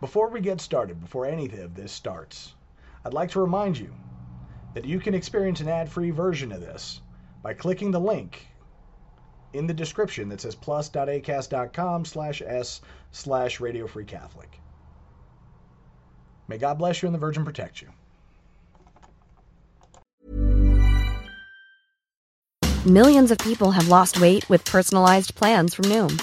Before we get started, before any of this starts, I'd like to remind you that you can experience an ad-free version of this by clicking the link in the description that says plus.acast.com slash s slash radio free Catholic. May God bless you and the Virgin protect you. Millions of people have lost weight with personalized plans from Noom,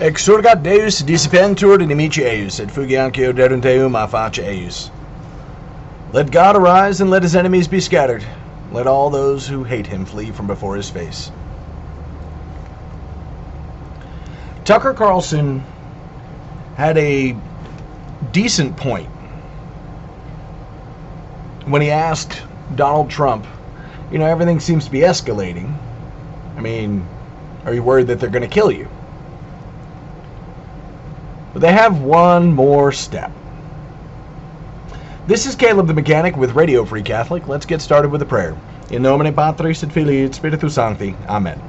Exurgat Deus dissipentur inimici eius, et fugiancio derunt a face eius. Let God arise and let his enemies be scattered. Let all those who hate him flee from before his face. Tucker Carlson had a decent point when he asked Donald Trump, you know, everything seems to be escalating. I mean, are you worried that they're going to kill you? But they have one more step. This is Caleb the Mechanic with Radio Free Catholic. Let's get started with a prayer. In nomine Patris et Filii et Spiritus Sancti. Amen.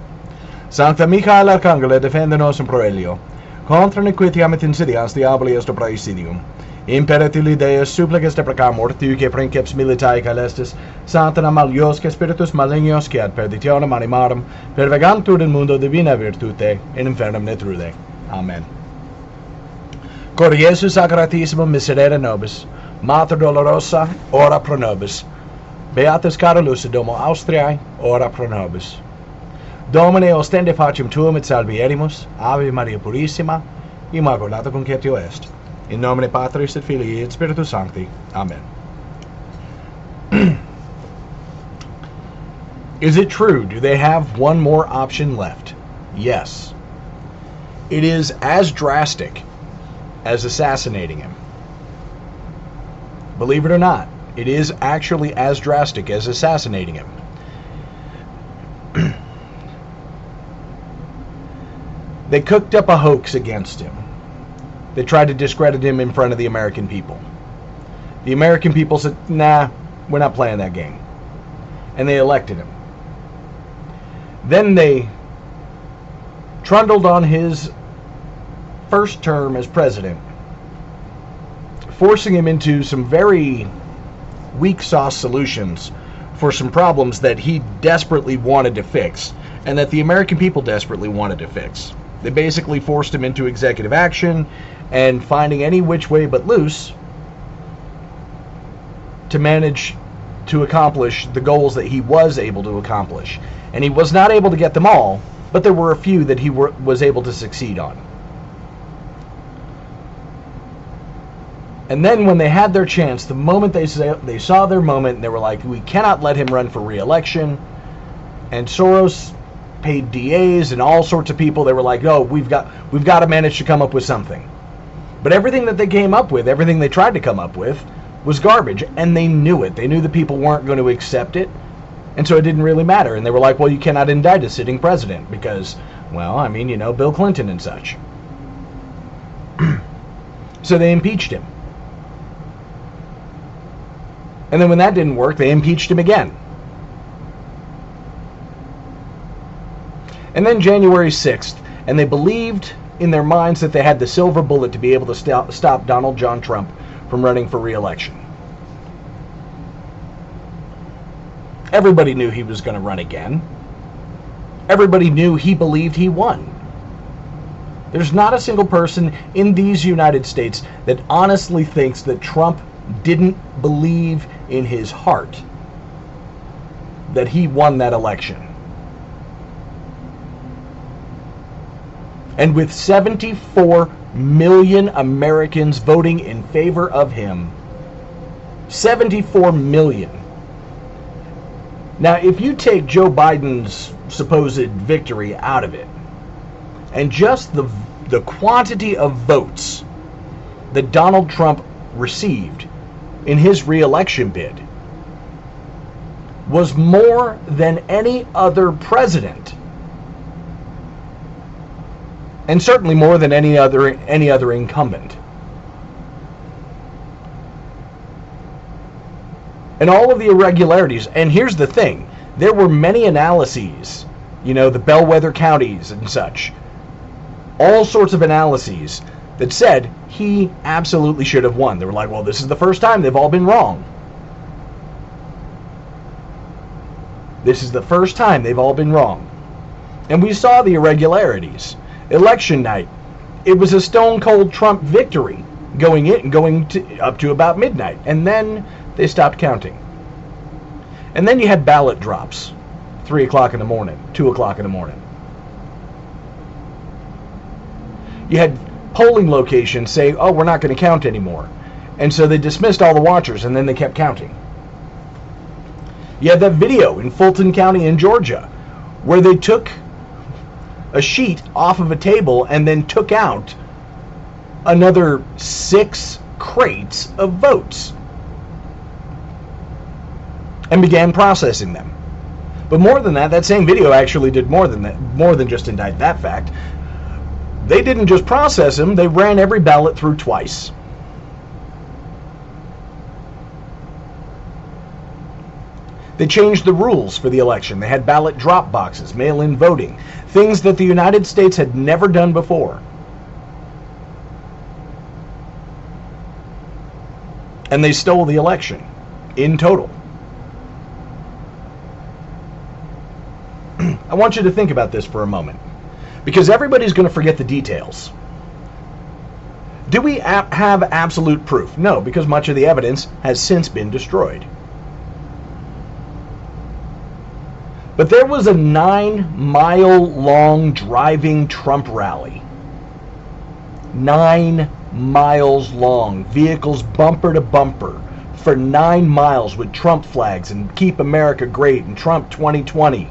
Sancta Michael Arcangelo defende nos in proelio. Contra nequitiam et insidias diaboli est praesidium. Imperat illi Deus supplicas deprecamur, tuque princeps militae caelestis, Santana maliosque spiritus malignos que ad perditionem animarum, pervegantur in mundo divina virtute, in infernum ne trude. Amen. Cor Iesus sacratissimum miserere nobis, Mater dolorosa, ora pro nobis. Beatus Carolus Domo Austriae, ora pro nobis. Domine ostende facem tuum et salvierimus, Ave Maria Purissima, Immaculata Conceptio est. In nomine Patris et Filii et Spiritus Sancti. Amen. Is it true? Do they have one more option left? Yes. It is as drastic as assassinating him. Believe it or not, it is actually as drastic as assassinating him. they cooked up a hoax against him. They tried to discredit him in front of the American people. The American people said, nah, we're not playing that game. And they elected him. Then they trundled on his first term as president, forcing him into some very weak sauce solutions for some problems that he desperately wanted to fix and that the American people desperately wanted to fix. They basically forced him into executive action and finding any which way but loose to manage to accomplish the goals that he was able to accomplish. And he was not able to get them all, but there were a few that he were, was able to succeed on. And then when they had their chance, the moment they they saw their moment, they were like, "We cannot let him run for re-election." And Soros paid DAs and all sorts of people. They were like, "Oh, we've got we've got to manage to come up with something." But everything that they came up with, everything they tried to come up with, was garbage, and they knew it. They knew the people weren't going to accept it, and so it didn't really matter. And they were like, "Well, you cannot indict a sitting president because, well, I mean, you know, Bill Clinton and such." so they impeached him. And then when that didn't work, they impeached him again. And then January 6th, and they believed in their minds that they had the silver bullet to be able to stop, stop Donald John Trump from running for re-election. Everybody knew he was going to run again. Everybody knew he believed he won. There's not a single person in these United States that honestly thinks that Trump didn't believe in his heart that he won that election. And with 74 million Americans voting in favor of him, 74 million. Now, if you take Joe Biden's supposed victory out of it, and just the the quantity of votes that Donald Trump received in his reelection bid was more than any other president. And certainly more than any other any other incumbent. And all of the irregularities and here's the thing there were many analyses you know the bellwether counties and such all sorts of analyses that said he absolutely should have won. They were like, well, this is the first time they've all been wrong. This is the first time they've all been wrong. And we saw the irregularities. Election night, it was a stone cold Trump victory going in and going to, up to about midnight. And then they stopped counting. And then you had ballot drops. 3 o'clock in the morning, 2 o'clock in the morning. you had polling locations say, "Oh, we're not going to count anymore," and so they dismissed all the watchers, and then they kept counting. You had that video in Fulton County in Georgia, where they took a sheet off of a table and then took out another six crates of votes and began processing them. But more than that, that same video actually did more than that, more than just indict that fact they didn't just process them, they ran every ballot through twice. They changed the rules for the election. They had ballot drop boxes, mail in voting, things that the United States had never done before. And they stole the election in total. I want you to think about this for a moment because everybody's going to forget the details. Do we have absolute proof? No, because much of the evidence has since been destroyed. But there was a nine mile long driving Trump rally. Nine miles long, vehicles bumper to bumper for nine miles with Trump flags and Keep America Great and Trump 2020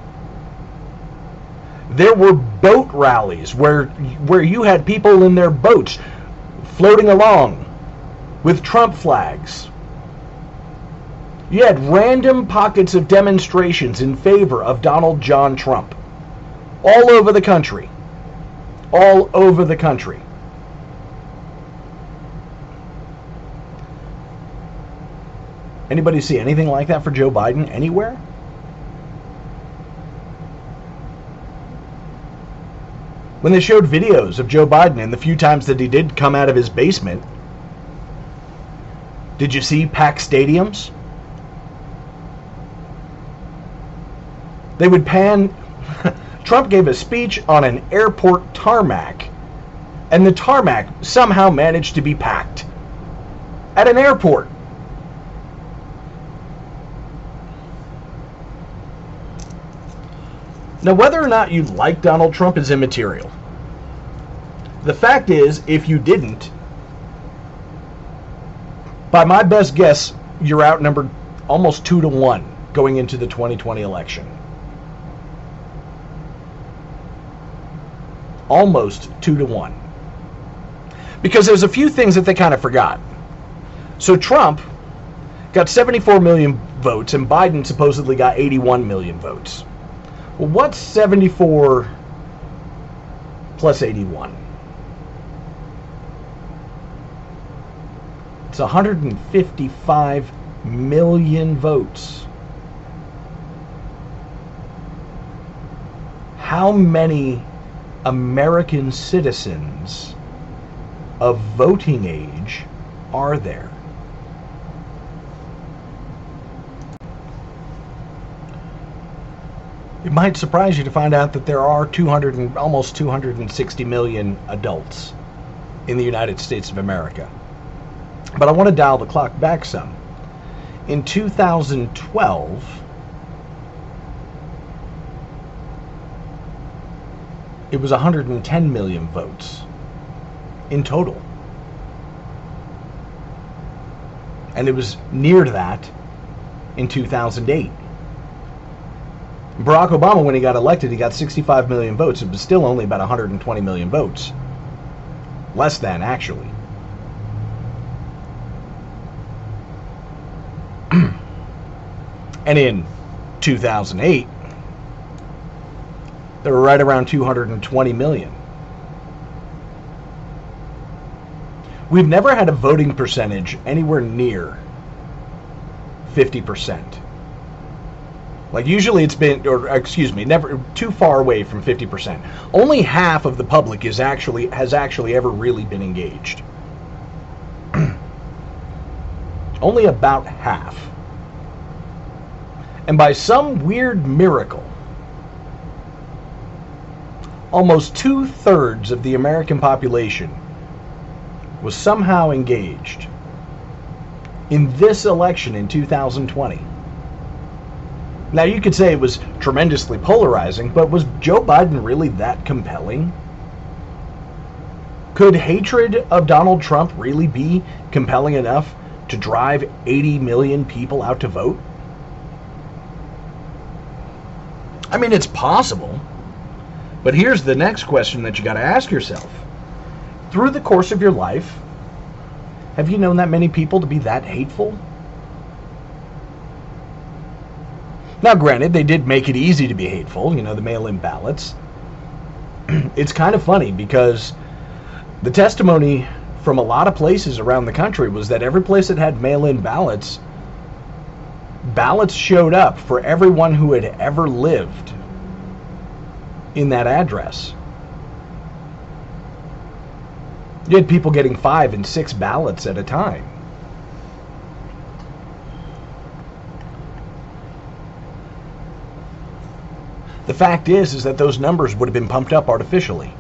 there were boat rallies where where you had people in their boats floating along with Trump flags. You had random pockets of demonstrations in favor of Donald John Trump all over the country. All over the country. Anybody see anything like that for Joe Biden anywhere? When they showed videos of Joe Biden and the few times that he did come out of his basement, did you see packed stadiums? They would pan. Trump gave a speech on an airport tarmac, and the tarmac somehow managed to be packed at an airport. Now, whether or not you like Donald Trump is immaterial. The fact is, if you didn't, by my best guess, you're outnumbered almost two to one going into the 2020 election. Almost two to one. Because there's a few things that they kind of forgot. So Trump got 74 million votes, and Biden supposedly got 81 million votes. Well, what's 74 plus 81? It's 155 million votes. How many American citizens of voting age are there? It might surprise you to find out that there are 200 and almost 260 million adults in the United States of America. But I want to dial the clock back some. In 2012, it was 110 million votes in total. And it was near that in 2008. Barack Obama, when he got elected, he got 65 million votes. It was still only about 120 million votes. Less than, actually. and in 2008, they were right around 220 million. We've never had a voting percentage anywhere near 50%. Like usually it's been, or excuse me, never too far away from 50%. Only half of the public is actually has actually ever really been engaged. Only about half. And by some weird miracle, almost two thirds of the American population was somehow engaged in this election in 2020. Now, you could say it was tremendously polarizing, but was Joe Biden really that compelling? Could hatred of Donald Trump really be compelling enough to drive 80 million people out to vote? I mean, it's possible. But here's the next question that you got to ask yourself. Through the course of your life, have you known that many people to be that hateful? Now, granted, they did make it easy to be hateful, you know, the mail in ballots. it's kind of funny because the testimony from a lot of places around the country was that every place that had mail in ballots, ballots showed up for everyone who had ever lived in that address. You had people getting five and six ballots at a time. The fact is, is that those numbers would have been pumped up artificially.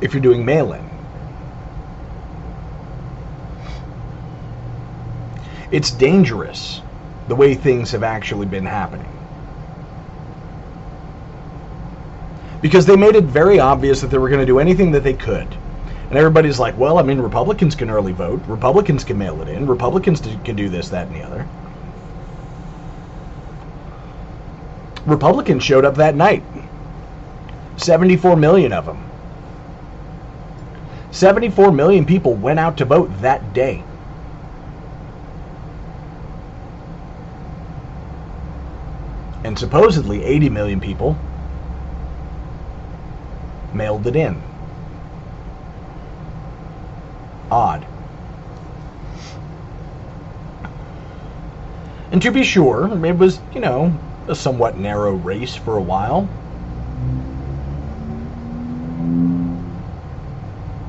If you're doing mail-in. It's dangerous the way things have actually been happening. Because they made it very obvious that they were going to do anything that they could. And everybody's like, well, I mean, Republicans can early vote. Republicans can mail it in. Republicans can do this, that, and the other. Republicans showed up that night. 74 million of them. 74 million people went out to vote that day. And supposedly 80 million people mailed it in. Odd. And to be sure, it was, you know, a somewhat narrow race for a while.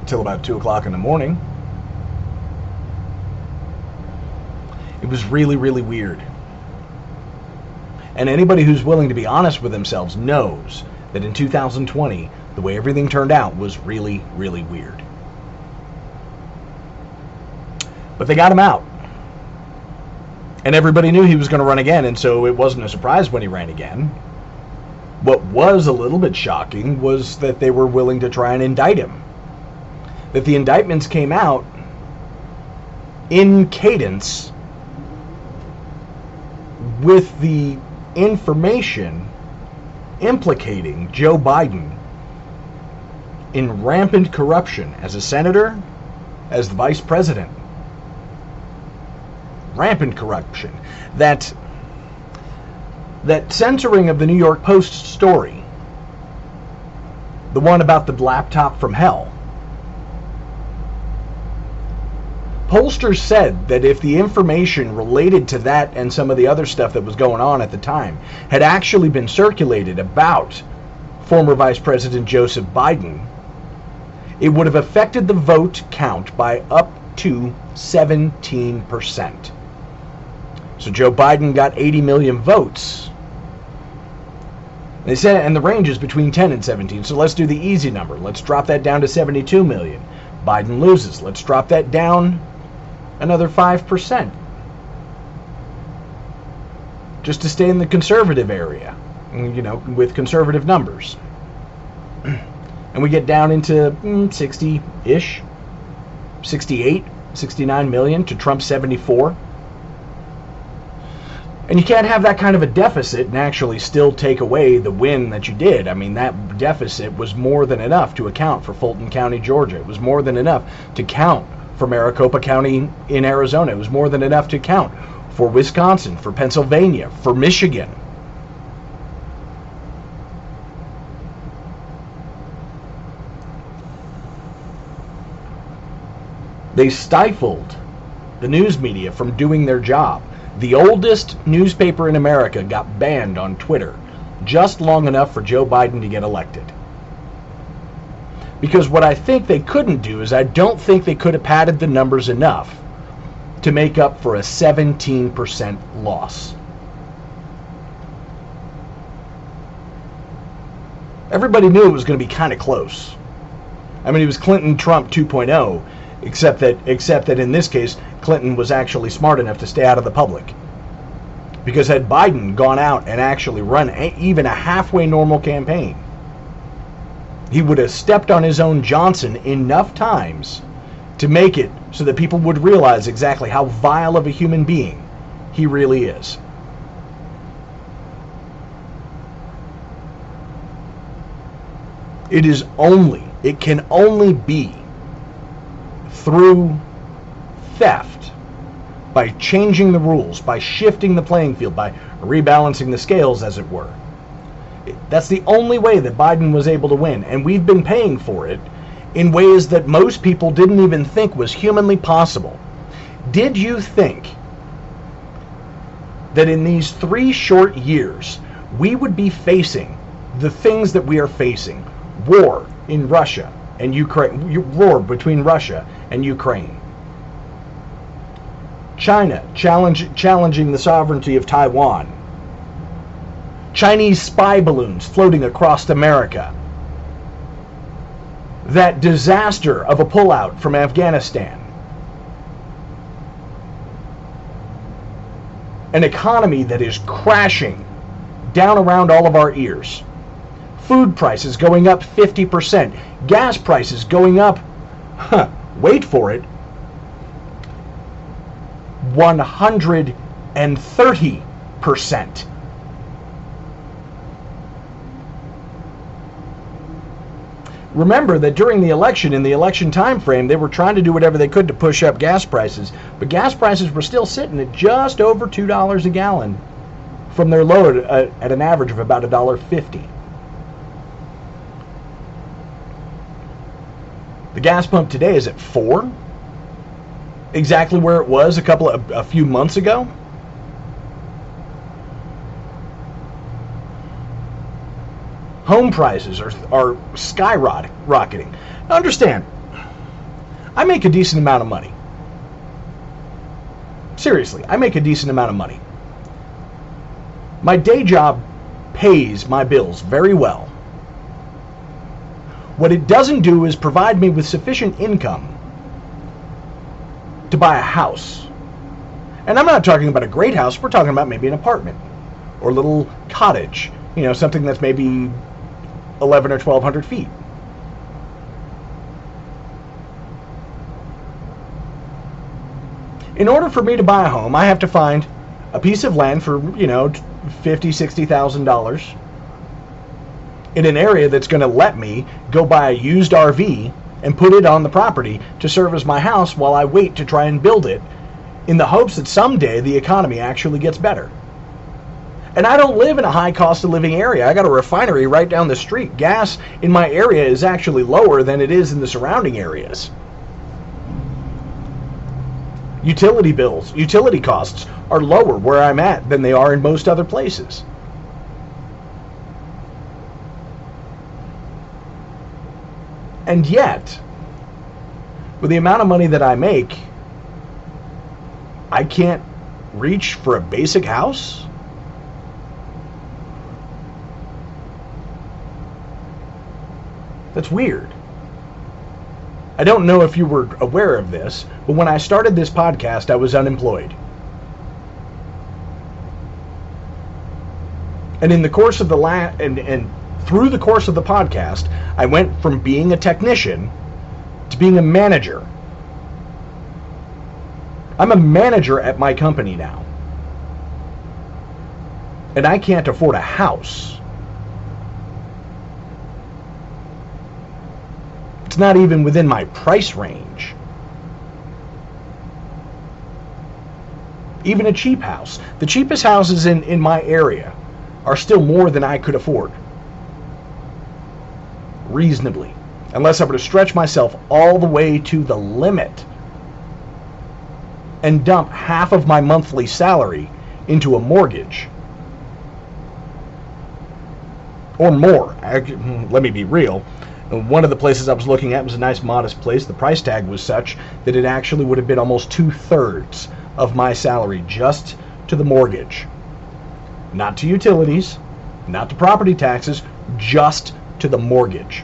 Until about 2 o'clock in the morning. It was really, really weird. And anybody who's willing to be honest with themselves knows that in 2020, the way everything turned out was really, really weird. But they got him out. And everybody knew he was going to run again, and so it wasn't a surprise when he ran again. What was a little bit shocking was that they were willing to try and indict him. That the indictments came out in cadence with the information implicating Joe Biden in rampant corruption as a senator, as the vice president, rampant corruption. That that censoring of the New York Post story, the one about the laptop from hell. Pollsters said that if the information related to that and some of the other stuff that was going on at the time had actually been circulated about former Vice President Joseph Biden, it would have affected the vote count by up to 17%. So Joe Biden got 80 million votes. They said, and the range is between 10 and 17. So let's do the easy number. Let's drop that down to 72 million. Biden loses. Let's drop that down another 5%. Just to stay in the conservative area, mm, you know, with conservative numbers. And we get down into mm, 60 ish, 68, 69 million to Trump 74. And you can't have that kind of a deficit and actually still take away the win that you did. I mean, that deficit was more than enough to account for Fulton County, Georgia. It was more than enough to count for Maricopa County in Arizona. It was more than enough to count for Wisconsin, for Pennsylvania, for Michigan. They stifled the news media from doing their job. The oldest newspaper in America got banned on Twitter just long enough for Joe Biden to get elected. Because what I think they couldn't do is I don't think they could have padded the numbers enough to make up for a 17% loss. Everybody knew it was going to be kind of close. I mean, it was Clinton Trump 2.0, except that except that in this case Clinton was actually smart enough to stay out of the public. Because had Biden gone out and actually run a, even a halfway normal campaign, he would have stepped on his own Johnson enough times to make it so that people would realize exactly how vile of a human being he really is. It is only, it can only be through theft, by changing the rules, by shifting the playing field, by rebalancing the scales, as it were. That's the only way that Biden was able to win, and we've been paying for it in ways that most people didn't even think was humanly possible. Did you think that in these three short years we would be facing the things that we are facing? War in Russia and Ukraine, war between Russia and Ukraine. China challenge, challenging the sovereignty of Taiwan. Chinese spy balloons floating across America. That disaster of a pullout from Afghanistan. An economy that is crashing down around all of our ears. Food prices going up 50%. Gas prices going up, huh, wait for it, 130%. Remember that during the election, in the election time frame, they were trying to do whatever they could to push up gas prices, but gas prices were still sitting at just over $2 a gallon from their low at, uh, at an average of about $1.50. The gas pump today is at 4 exactly where it was a couple of a few months ago. Home prices are are skyrocketing. Understand, I make a decent amount of money. Seriously, I make a decent amount of money. My day job pays my bills very well. What it doesn't do is provide me with sufficient income to buy a house. And I'm not talking about a great house, we're talking about maybe an apartment or a little cottage, you know, something that's maybe 11 or 1200 feet. In order for me to buy a home, I have to find a piece of land for, you know, 50, 60,000 dollars in an area that's going to let me go buy a used RV and put it on the property to serve as my house while I wait to try and build it in the hopes that someday the economy actually gets better. And I don't live in a high cost of living area. I got a refinery right down the street. Gas in my area is actually lower than it is in the surrounding areas. Utility bills, utility costs are lower where I'm at than they are in most other places. And yet, with the amount of money that I make, I can't reach for a basic house? That's weird. I don't know if you were aware of this, but when I started this podcast, I was unemployed. And in the course of the la- and and through the course of the podcast, I went from being a technician to being a manager. I'm a manager at my company now. And I can't afford a house. It's not even within my price range. Even a cheap house. The cheapest houses in, in my area are still more than I could afford. Reasonably. Unless I were to stretch myself all the way to the limit and dump half of my monthly salary into a mortgage. Or more. Hmm, let me be real. One of the places I was looking at was a nice, modest place. The price tag was such that it actually would have been almost two thirds of my salary just to the mortgage. Not to utilities, not to property taxes, just to the mortgage.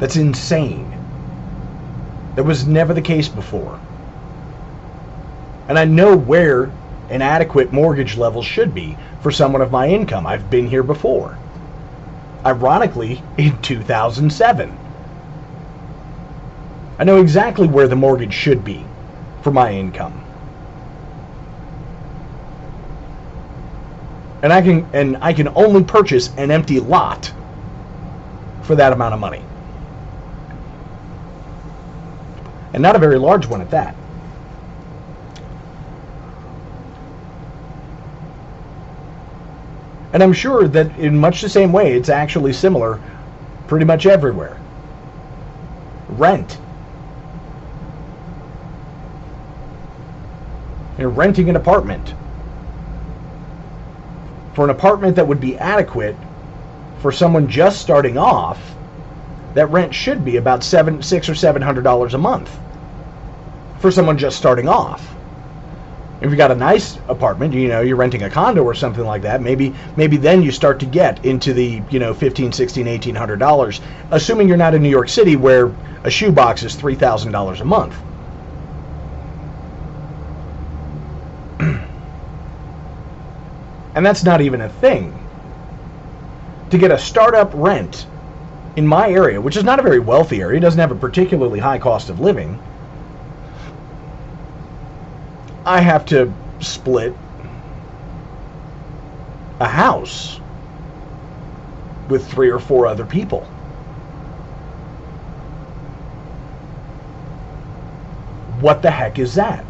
That's insane. That was never the case before. And I know where an adequate mortgage level should be for someone of my income. I've been here before. Ironically, in 2007. I know exactly where the mortgage should be for my income. And I can and I can only purchase an empty lot for that amount of money. And not a very large one at that. And I'm sure that in much the same way, it's actually similar pretty much everywhere. Rent. You're renting an apartment. For an apartment that would be adequate for someone just starting off, that rent should be about seven, six or seven hundred dollars a month for someone just starting off. If you got a nice apartment, you know, you're renting a condo or something like that, maybe maybe then you start to get into the, you know, 15, 16, 1800 dollars, assuming you're not in New York City where a shoebox is $3,000 a month. And that's not even a thing. To get a startup rent in my area, which is not a very wealthy area, doesn't have a particularly high cost of living, I have to split a house with three or four other people. What the heck is that?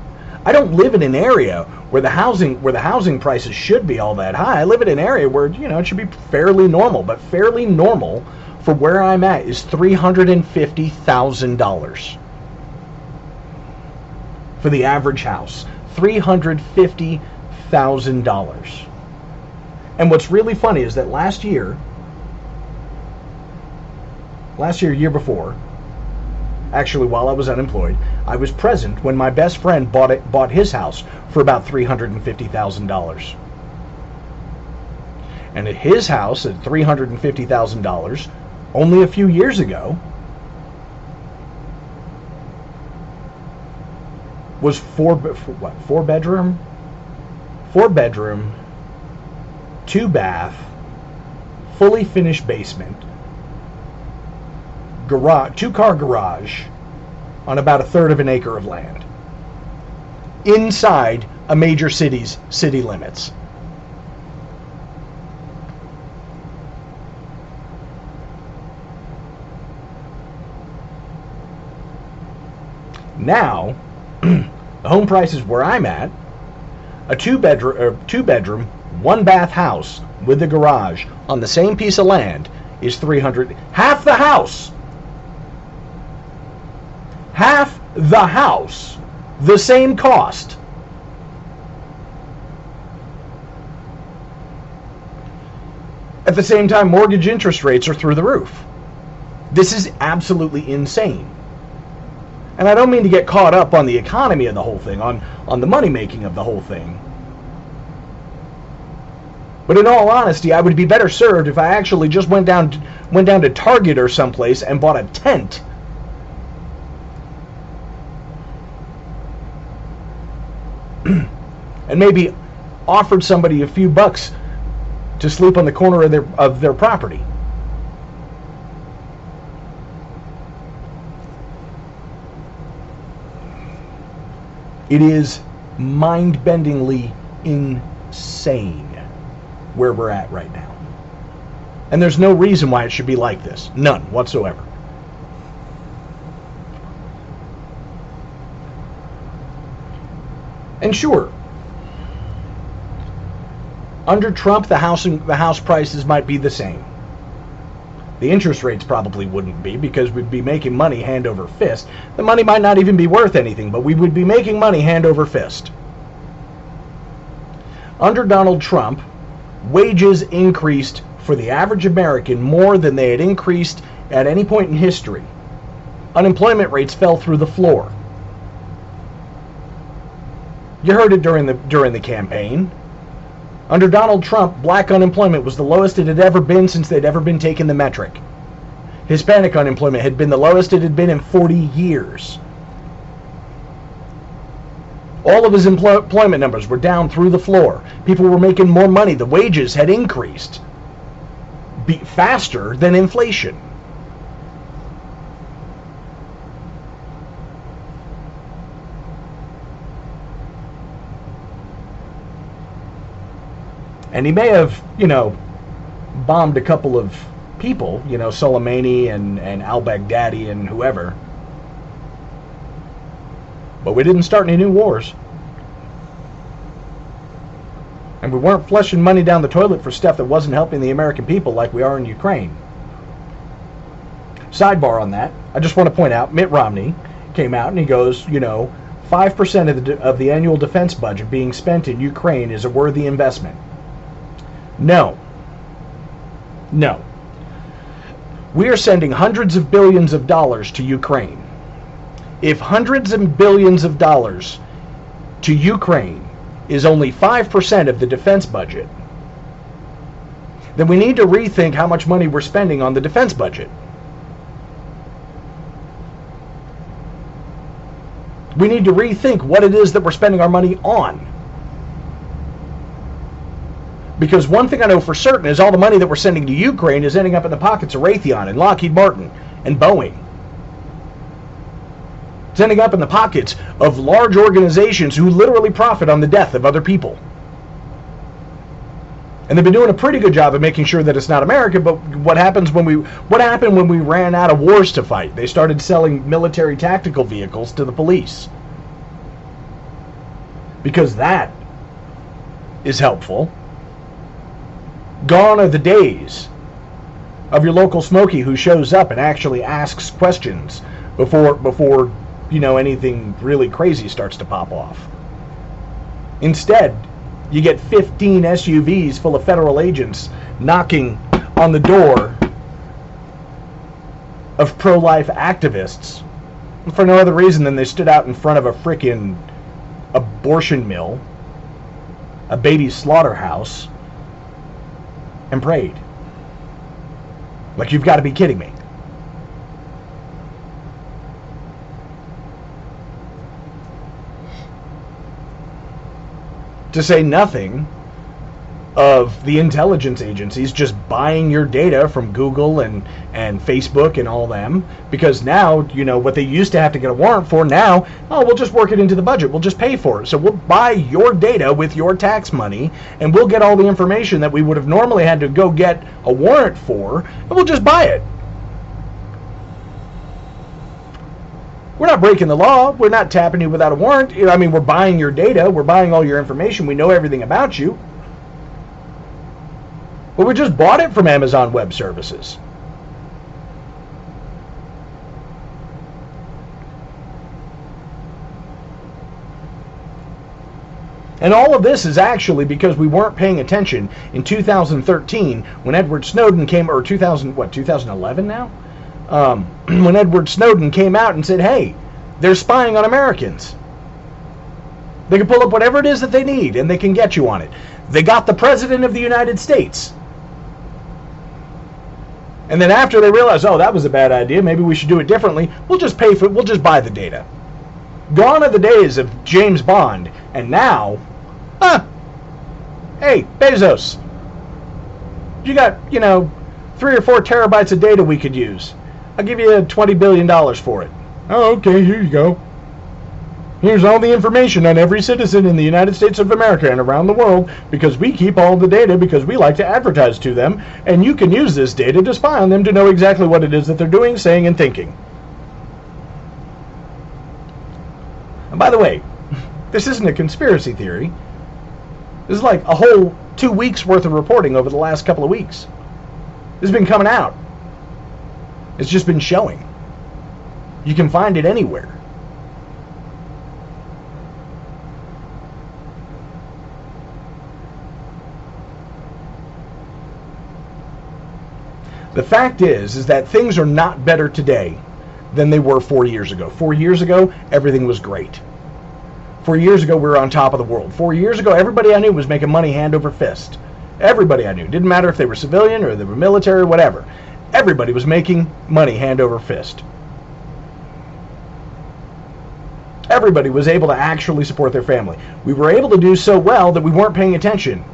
I don't live in an area where the housing where the housing prices should be all that high. I live in an area where you know it should be fairly normal, but fairly normal for where I'm at is three hundred and fifty thousand dollars for the average house. $350,000. And what's really funny is that last year, last year, year before, actually while I was unemployed, I was present when my best friend bought it, bought his house for about $350,000. And at his house at $350,000, only a few years ago, was four what four bedroom four bedroom two bath fully finished basement garage two car garage on about a third of an acre of land inside a major city's city limits now the home prices where I'm at, a two bedroom, er, two bedroom, one bath house with a garage on the same piece of land is 300 half the house. Half the house, the same cost. At the same time, mortgage interest rates are through the roof. This is absolutely insane. And I don't mean to get caught up on the economy of the whole thing, on, on the money making of the whole thing. But in all honesty, I would be better served if I actually just went down went down to Target or someplace and bought a tent. And maybe offered somebody a few bucks to sleep on the corner of their of their property. It is mind-bendingly insane where we're at right now. And there's no reason why it should be like this. None whatsoever. And sure, under Trump, the house the house prices might be the same. The interest rates probably wouldn't be because we'd be making money hand over fist. The money might not even be worth anything, but we would be making money hand over fist. Under Donald Trump, wages increased for the average American more than they had increased at any point in history. Unemployment rates fell through the floor. You heard it during the during the campaign. Under Donald Trump, black unemployment was the lowest it had ever been since they'd ever been taken the metric. Hispanic unemployment had been the lowest it had been in 40 years. All of his employment numbers were down through the floor. People were making more money. The wages had increased faster than inflation. And he may have, you know, bombed a couple of people, you know, Soleimani and, and al Baghdadi and whoever. But we didn't start any new wars. And we weren't flushing money down the toilet for stuff that wasn't helping the American people like we are in Ukraine. Sidebar on that, I just want to point out Mitt Romney came out and he goes, you know, 5% of the, of the annual defense budget being spent in Ukraine is a worthy investment. No. No. We are sending hundreds of billions of dollars to Ukraine. If hundreds of billions of dollars to Ukraine is only 5% of the defense budget, then we need to rethink how much money we're spending on the defense budget. We need to rethink what it is that we're spending our money on. Because one thing I know for certain is all the money that we're sending to Ukraine is ending up in the pockets of Raytheon and Lockheed Martin and Boeing. It's ending up in the pockets of large organizations who literally profit on the death of other people. And they've been doing a pretty good job of making sure that it's not America, but what happens when we what happened when we ran out of wars to fight? They started selling military tactical vehicles to the police. Because that is helpful. Gone are the days of your local Smoky who shows up and actually asks questions before before you know anything really crazy starts to pop off. Instead, you get 15 SUVs full of federal agents knocking on the door of pro-life activists for no other reason than they stood out in front of a frickin' abortion mill, a baby slaughterhouse, and prayed. Like, you've got to be kidding me. To say nothing of the intelligence agencies just buying your data from Google and, and Facebook and all them because now, you know, what they used to have to get a warrant for now, oh, we'll just work it into the budget. We'll just pay for it. So we'll buy your data with your tax money and we'll get all the information that we would have normally had to go get a warrant for and we'll just buy it. We're not breaking the law. We're not tapping you without a warrant. I mean, we're buying your data. We're buying all your information. We know everything about you. But we just bought it from Amazon Web Services. And all of this is actually because we weren't paying attention in 2013 when Edward Snowden came, or 2000, what, 2011 now? Um, when Edward Snowden came out and said, hey, they're spying on Americans. They can pull up whatever it is that they need and they can get you on it. They got the President of the United States. And then after they realize, oh, that was a bad idea, maybe we should do it differently, we'll just pay for it, we'll just buy the data. Gone are the days of James Bond, and now, ah, hey, Bezos, you got, you know, three or four terabytes of data we could use. I'll give you $20 billion for it. Oh, okay, here you go. Here's all the information on every citizen in the United States of America and around the world because we keep all the data because we like to advertise to them, and you can use this data to spy on them to know exactly what it is that they're doing, saying, and thinking. And by the way, this isn't a conspiracy theory. This is like a whole two weeks worth of reporting over the last couple of weeks. This has been coming out. It's just been showing. You can find it anywhere. The fact is, is that things are not better today than they were four years ago. Four years ago, everything was great. Four years ago, we were on top of the world. Four years ago, everybody I knew was making money hand over fist. Everybody I knew. Didn't matter if they were civilian or they were military or whatever. Everybody was making money hand over fist. Everybody was able to actually support their family. We were able to do so well that we weren't paying attention.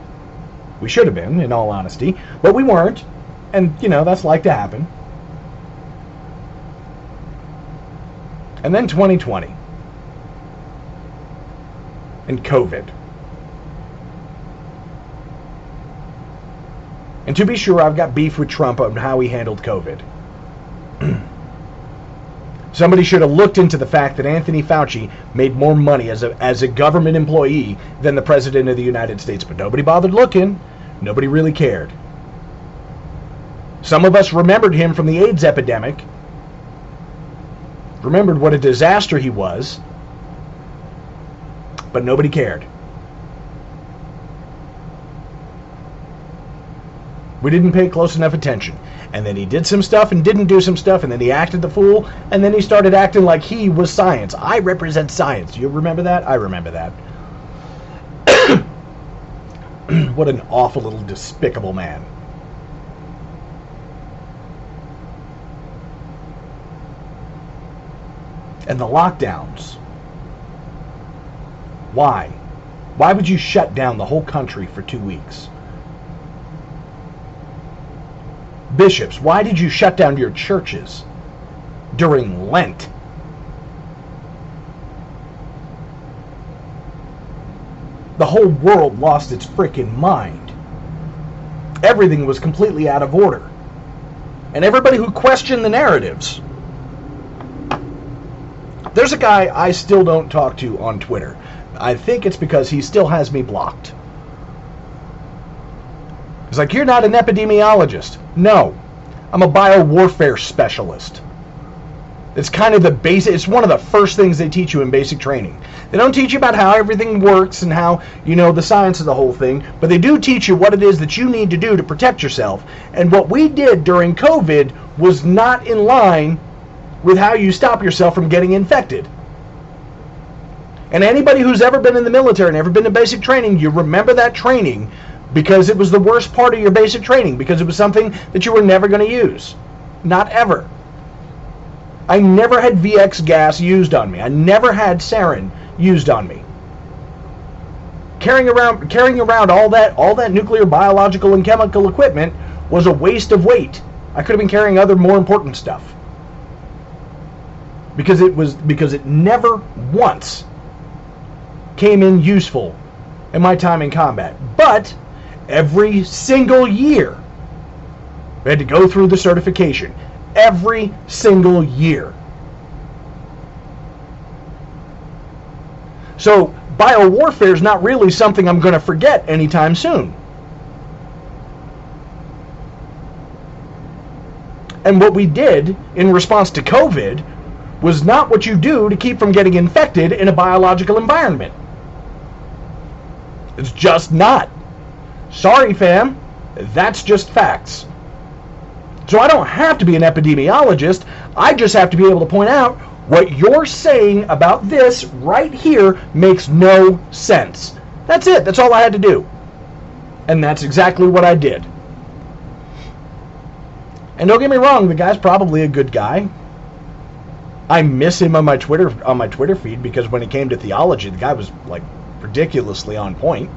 We should have been, in all honesty, but we weren't. And, you know, that's like to happen. And then 2020. And COVID. And to be sure, I've got beef with Trump on how he handled COVID. Somebody should have looked into the fact that Anthony Fauci made more money as a, as a government employee than the President of the United States. But nobody bothered looking. Nobody really cared. Some of us remembered him from the AIDS epidemic, remembered what a disaster he was, but nobody cared. We didn't pay close enough attention. And then he did some stuff and didn't do some stuff, and then he acted the fool, and then he started acting like he was science. I represent science. You remember that? I remember that. what an awful little despicable man. And the lockdowns. Why? Why would you shut down the whole country for two weeks? Bishops, why did you shut down your churches during Lent? The whole world lost its freaking mind. Everything was completely out of order. And everybody who questioned the narratives there's a guy I still don't talk to on Twitter. I think it's because he still has me blocked. He's like, You're not an epidemiologist. No, I'm a biowarfare specialist. It's kind of the basic, it's one of the first things they teach you in basic training. They don't teach you about how everything works and how, you know, the science of the whole thing, but they do teach you what it is that you need to do to protect yourself. And what we did during COVID was not in line with how you stop yourself from getting infected. And anybody who's ever been in the military and ever been to basic training, you remember that training because it was the worst part of your basic training because it was something that you were never going to use. Not ever. I never had VX gas used on me. I never had sarin used on me. Carrying around carrying around all that all that nuclear, biological and chemical equipment was a waste of weight. I could have been carrying other more important stuff because it was because it never once came in useful in my time in combat. But every single year, we had to go through the certification. Every single year. So biowarfare is not really something I'm going to forget anytime soon. And what we did in response to COVID was not what you do to keep from getting infected in a biological environment. It's just not. Sorry, fam. That's just facts. So I don't have to be an epidemiologist. I just have to be able to point out what you're saying about this right here makes no sense. That's it. That's all I had to do. And that's exactly what I did. And don't get me wrong, the guy's probably a good guy. I miss him on my Twitter on my Twitter feed because when it came to theology, the guy was like ridiculously on point.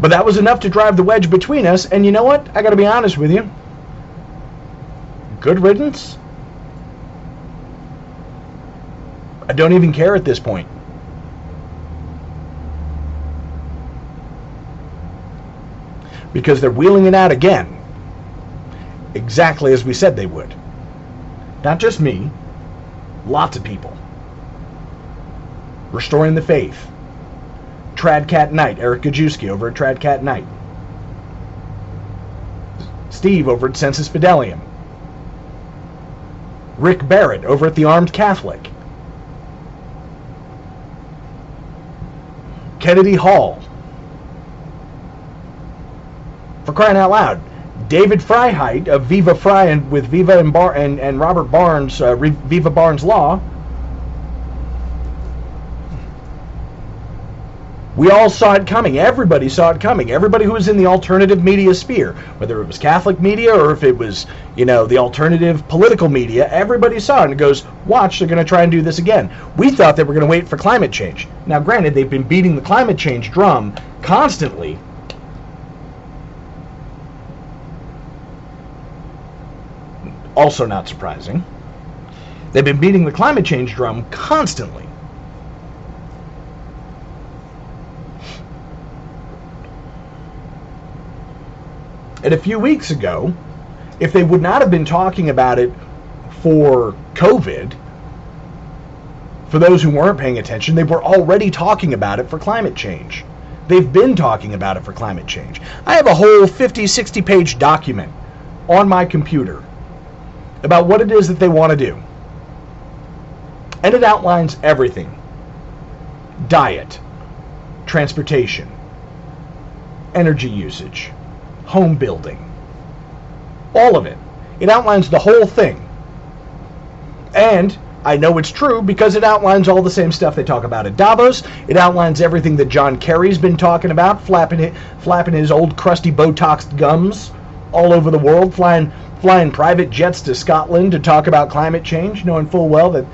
But that was enough to drive the wedge between us, and you know what? I got to be honest with you. Good riddance. I don't even care at this point. Because they're wheeling it out again. Exactly as we said they would. Not just me, lots of people. Restoring the Faith. Tradcat Knight, Eric Gajewski over at Tradcat Knight. Steve over at Sensus Fidelium. Rick Barrett over at the Armed Catholic. Kennedy Hall. For crying out loud. David Freiheit of Viva Frei and with Viva and, Bar- and, and Robert Barnes, uh, Viva Barnes Law. We all saw it coming. Everybody saw it coming. Everybody who was in the alternative media sphere, whether it was Catholic media or if it was, you know, the alternative political media, everybody saw it and goes, watch, they're going to try and do this again. We thought they were going to wait for climate change. Now, granted, they've been beating the climate change drum constantly. Also not surprising. They've been beating the climate change drum constantly. And a few weeks ago, if they would not have been talking about it for COVID, for those who weren't paying attention, they were already talking about it for climate change. They've been talking about it for climate change. I have a whole 50, 60 page document on my computer about what it is that they want to do. And it outlines everything diet, transportation, energy usage, home building. All of it. It outlines the whole thing. And I know it's true because it outlines all the same stuff they talk about at Davos. It outlines everything that John Kerry's been talking about, flapping flapping his old crusty Botoxed gums all over the world, flying flying private jets to Scotland to talk about climate change, knowing full well that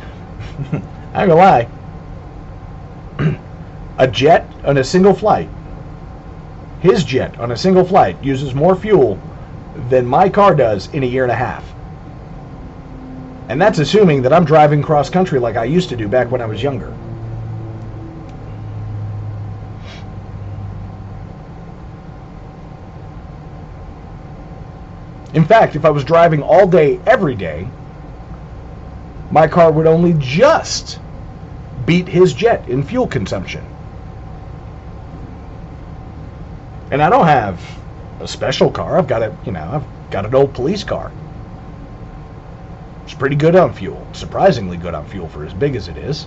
I'm gonna lie. a jet on a single flight his jet on a single flight uses more fuel than my car does in a year and a half. And that's assuming that I'm driving cross country like I used to do back when I was younger. In fact, if I was driving all day, every day, my car would only just beat his jet in fuel consumption. And I don't have a special car. I've got a, you know, I've got an old police car. It's pretty good on fuel. Surprisingly good on fuel for as big as it is.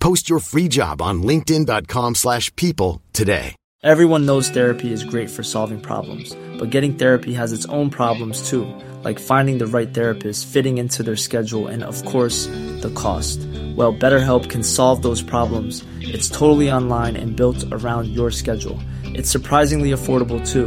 Post your free job on linkedin.com/people slash people today. Everyone knows therapy is great for solving problems, but getting therapy has its own problems too, like finding the right therapist, fitting into their schedule, and of course, the cost. Well, BetterHelp can solve those problems. It's totally online and built around your schedule. It's surprisingly affordable too.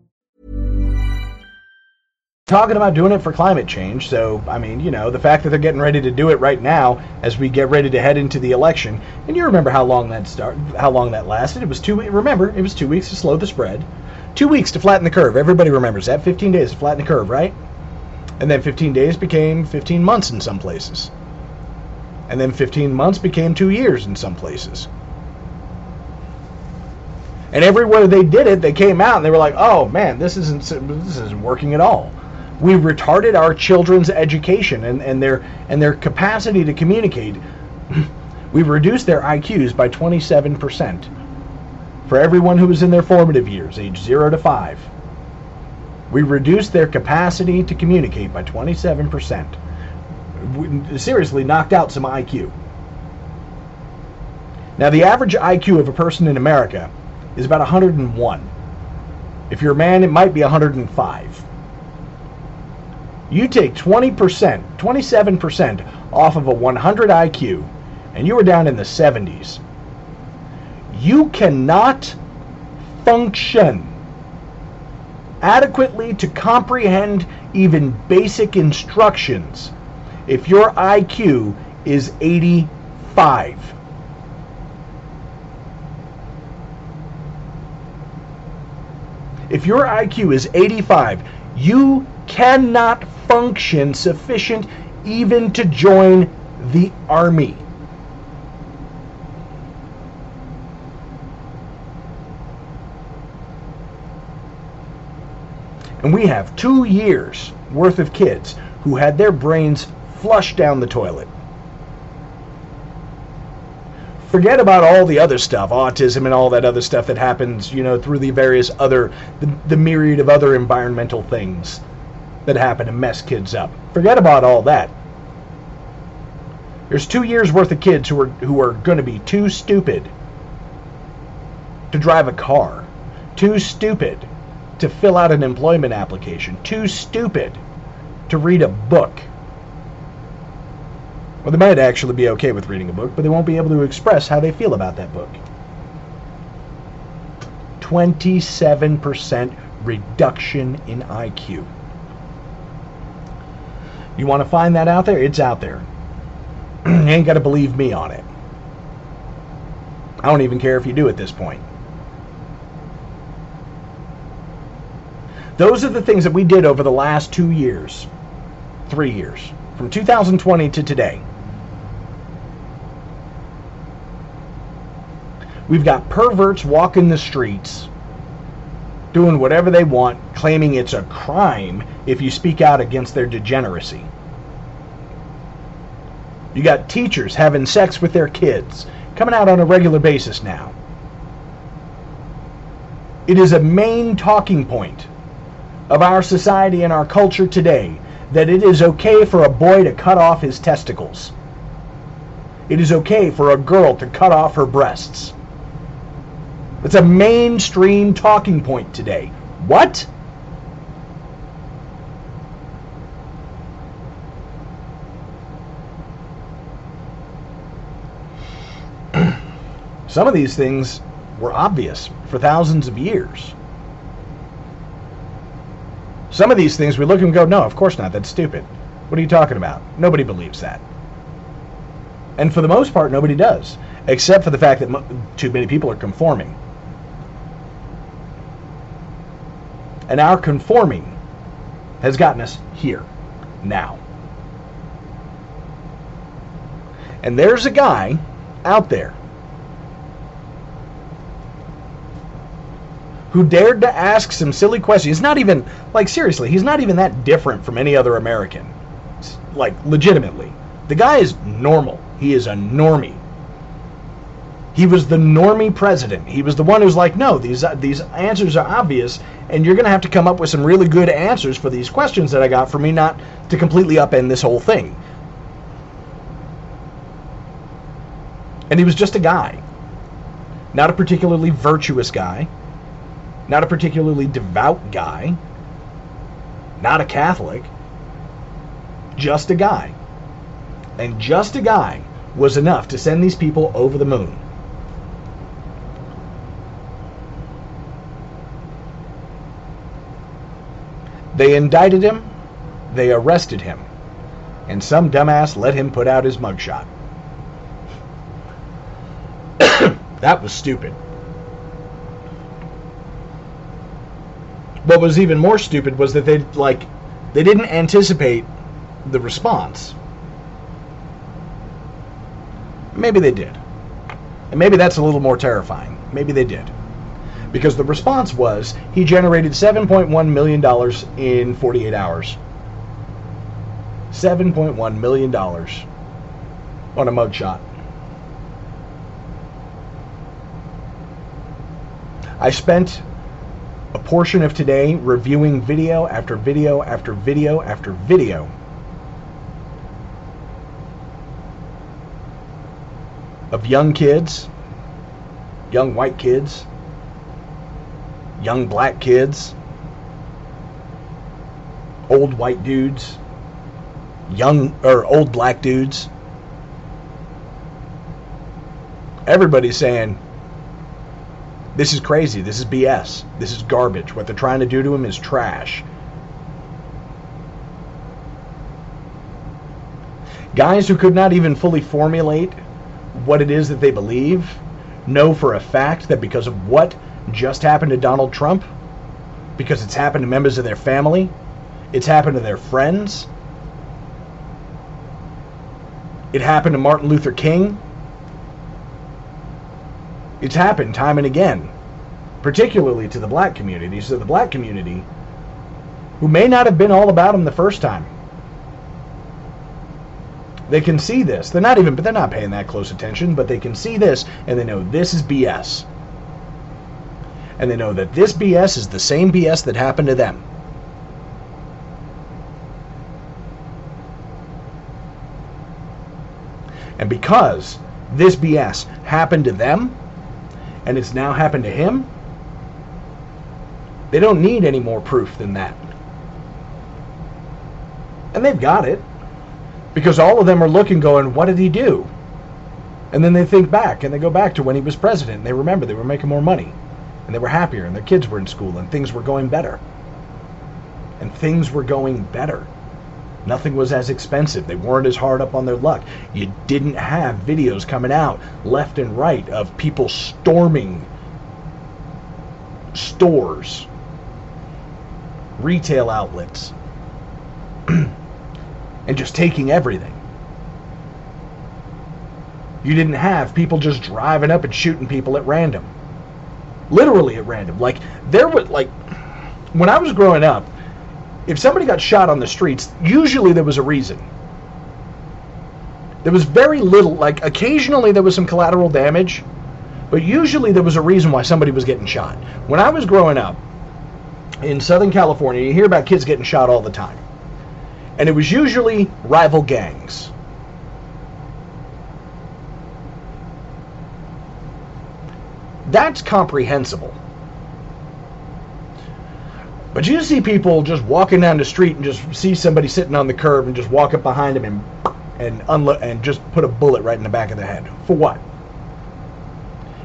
Talking about doing it for climate change. So, I mean, you know, the fact that they're getting ready to do it right now as we get ready to head into the election, and you remember how long that start, how long that lasted. It was two. Remember, it was two weeks to slow the spread, two weeks to flatten the curve. Everybody remembers that. 15 days to flatten the curve, right? And then 15 days became 15 months in some places, and then 15 months became two years in some places. And everywhere they did it, they came out and they were like, "Oh man, this isn't this isn't working at all." We retarded our children's education and, and their and their capacity to communicate. we reduced their IQs by 27% for everyone who was in their formative years, age 0 to 5. We reduced their capacity to communicate by 27%. We seriously knocked out some IQ. Now, the average IQ of a person in America is about 101. If you're a man, it might be 105. You take 20%, 27% off of a 100 IQ, and you are down in the 70s. You cannot function adequately to comprehend even basic instructions if your IQ is 85. If your IQ is 85, you cannot function sufficient even to join the army. And we have two years worth of kids who had their brains flushed down the toilet. Forget about all the other stuff, autism and all that other stuff that happens, you know, through the various other, the, the myriad of other environmental things that happen to mess kids up. Forget about all that. There's two years worth of kids who are who are going to be too stupid to drive a car, too stupid to fill out an employment application, too stupid to read a book. Well, they might actually be okay with reading a book, but they won't be able to express how they feel about that book. 27% reduction in IQ. You want to find that out there? It's out there. you ain't got to believe me on it. I don't even care if you do at this point. Those are the things that we did over the last two years, three years, from 2020 to today. We've got perverts walking the streets doing whatever they want, claiming it's a crime if you speak out against their degeneracy. You got teachers having sex with their kids, coming out on a regular basis now. It is a main talking point of our society and our culture today that it is okay for a boy to cut off his testicles. It is okay for a girl to cut off her breasts. It's a mainstream talking point today. What? Some of these things were obvious for thousands of years. Some of these things we look and go, no, of course not. That's stupid. What are you talking about? Nobody believes that. And for the most part, nobody does, except for the fact that too many people are conforming. And our conforming has gotten us here, now. And there's a guy out there who dared to ask some silly questions. He's not even, like, seriously, he's not even that different from any other American. like legitimately. The guy is normal. He is a normie. He was the normie president. He was the one who's like, no, these uh, these answers are obvious, and you're going to have to come up with some really good answers for these questions that I got for me not to completely upend this whole thing. And he was just a guy, not a particularly virtuous guy, not a particularly devout guy, not a Catholic, just a guy. And just a guy was enough to send these people over the moon. They indicted him, they arrested him, and some dumbass let him put out his mugshot. that was stupid. What was even more stupid was that they like they didn't anticipate the response. Maybe they did. And maybe that's a little more terrifying. Maybe they did. Because the response was he generated $7.1 million in 48 hours. $7.1 million on a mugshot. I spent a portion of today reviewing video after video after video after video of young kids, young white kids, young black kids, old white dudes, young or old black dudes. Everybody's saying this is crazy. This is BS. This is garbage. What they're trying to do to him is trash. Guys who could not even fully formulate what it is that they believe know for a fact that because of what just happened to Donald Trump, because it's happened to members of their family, it's happened to their friends, it happened to Martin Luther King. It's happened time and again, particularly to the black community. So the black community, who may not have been all about him the first time, they can see this. They're not even, but they're not paying that close attention, but they can see this and they know this is BS. And they know that this BS is the same BS that happened to them. And because this BS happened to them, and it's now happened to him, they don't need any more proof than that. And they've got it. Because all of them are looking, going, what did he do? And then they think back, and they go back to when he was president, and they remember they were making more money, and they were happier, and their kids were in school, and things were going better. And things were going better. Nothing was as expensive. They weren't as hard up on their luck. You didn't have videos coming out left and right of people storming stores, retail outlets, and just taking everything. You didn't have people just driving up and shooting people at random. Literally at random. Like there was like when I was growing up, if somebody got shot on the streets, usually there was a reason. There was very little, like occasionally there was some collateral damage, but usually there was a reason why somebody was getting shot. When I was growing up in Southern California, you hear about kids getting shot all the time. And it was usually rival gangs. That's comprehensible. But you see people just walking down the street and just see somebody sitting on the curb and just walk up behind them and and unlo- and just put a bullet right in the back of the head. For what?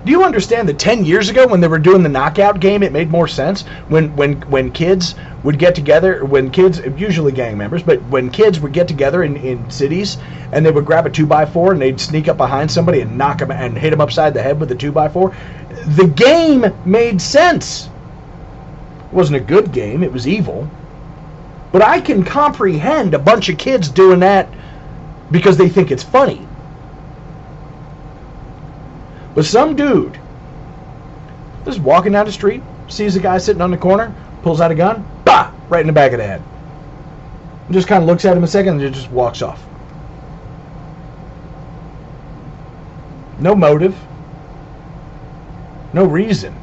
Do you understand that 10 years ago when they were doing the knockout game it made more sense when when when kids would get together when kids usually gang members but when kids would get together in, in cities and they would grab a 2 by 4 and they'd sneak up behind somebody and knock them and hit them upside the head with a 2 by 4 the game made sense it wasn't a good game, it was evil. But I can comprehend a bunch of kids doing that because they think it's funny. But some dude just walking down the street, sees a guy sitting on the corner, pulls out a gun, bah, right in the back of the head. Just kind of looks at him a second and just walks off. No motive. No reason.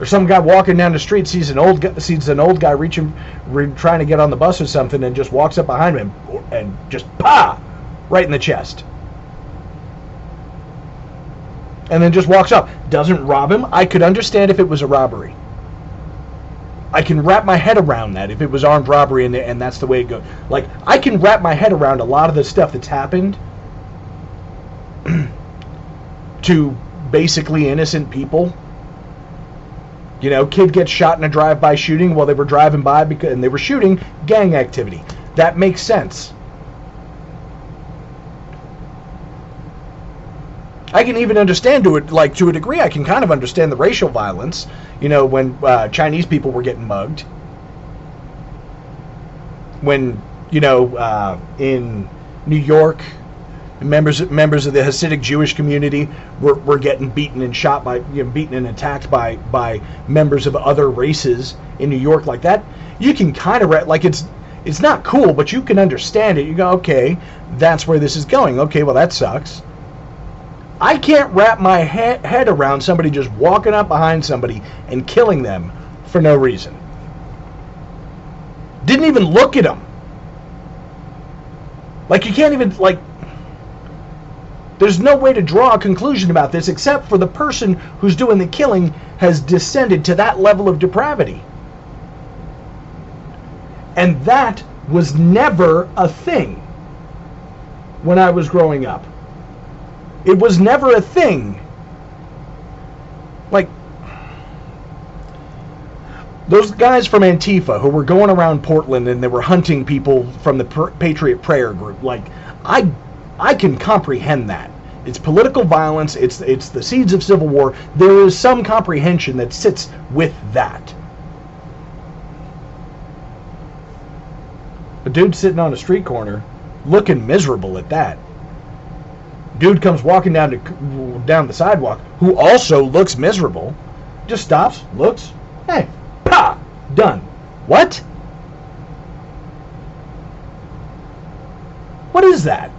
Or some guy walking down the street sees an old guy, sees an old guy reaching, re, trying to get on the bus or something, and just walks up behind him and, and just pa, right in the chest. And then just walks up. Doesn't rob him. I could understand if it was a robbery. I can wrap my head around that if it was armed robbery and, and that's the way it goes. Like, I can wrap my head around a lot of the stuff that's happened to basically innocent people. You know, kid gets shot in a drive-by shooting while they were driving by because and they were shooting gang activity. That makes sense. I can even understand to it, like to a degree, I can kind of understand the racial violence. You know, when uh, Chinese people were getting mugged, when you know uh, in New York, members members of the Hasidic Jewish community were, were getting beaten and shot by, you know, beaten and attacked by by members of other races in New York like that. You can kind of like it's it's not cool, but you can understand it. You go, okay, that's where this is going. Okay, well that sucks. I can't wrap my he- head around somebody just walking up behind somebody and killing them for no reason. Didn't even look at them. Like you can't even like there's no way to draw a conclusion about this except for the person who's doing the killing has descended to that level of depravity. And that was never a thing when I was growing up. It was never a thing. Like, those guys from Antifa who were going around Portland and they were hunting people from the Patriot Prayer group, like, I, I can comprehend that. It's political violence. It's it's the seeds of civil war. There is some comprehension that sits with that. A dude sitting on a street corner, looking miserable at that dude comes walking down to down the sidewalk who also looks miserable just stops looks hey pa done what what is that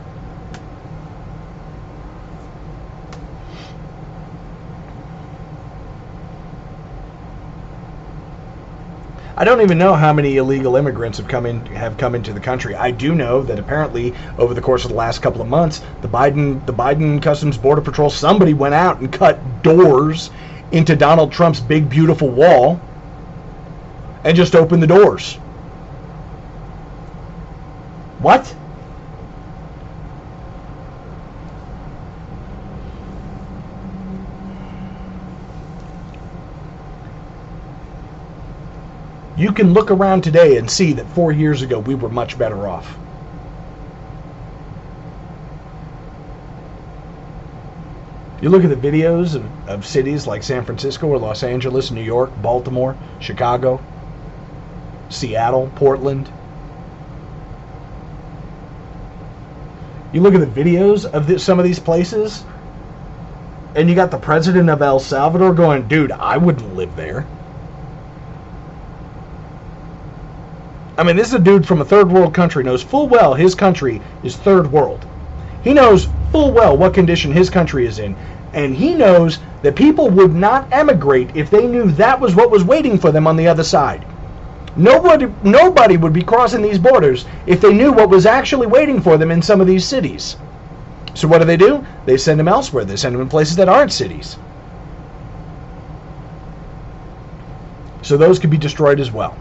I don't even know how many illegal immigrants have come in have come into the country. I do know that apparently over the course of the last couple of months, the Biden the Biden Customs Border Patrol somebody went out and cut doors into Donald Trump's big beautiful wall and just opened the doors. What? You can look around today and see that four years ago we were much better off. You look at the videos of, of cities like San Francisco or Los Angeles, New York, Baltimore, Chicago, Seattle, Portland. You look at the videos of some of these places, and you got the president of El Salvador going, dude, I wouldn't live there. I mean, this is a dude from a third world country, knows full well his country is third world. He knows full well what condition his country is in. And he knows that people would not emigrate if they knew that was what was waiting for them on the other side. Nobody, nobody would be crossing these borders if they knew what was actually waiting for them in some of these cities. So what do they do? They send them elsewhere. They send them in places that aren't cities. So those could be destroyed as well.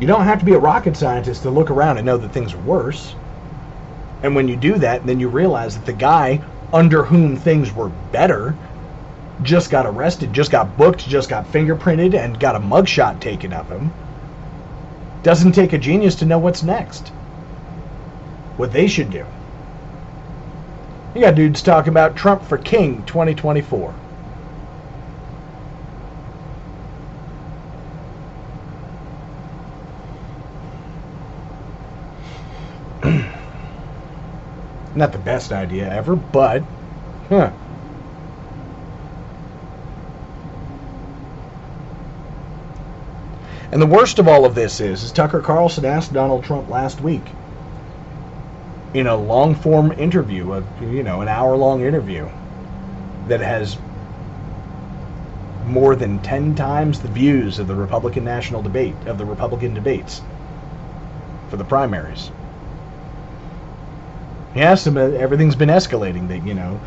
You don't have to be a rocket scientist to look around and know that things are worse. And when you do that, then you realize that the guy under whom things were better just got arrested, just got booked, just got fingerprinted, and got a mugshot taken of him. Doesn't take a genius to know what's next. What they should do. You got dudes talking about Trump for King 2024. Not the best idea ever, but, huh. And the worst of all of this is, is Tucker Carlson asked Donald Trump last week in a long form interview, of you know, an hour long interview that has more than 10 times the views of the Republican national debate, of the Republican debates for the primaries. He asked him, everything's been escalating. That you know,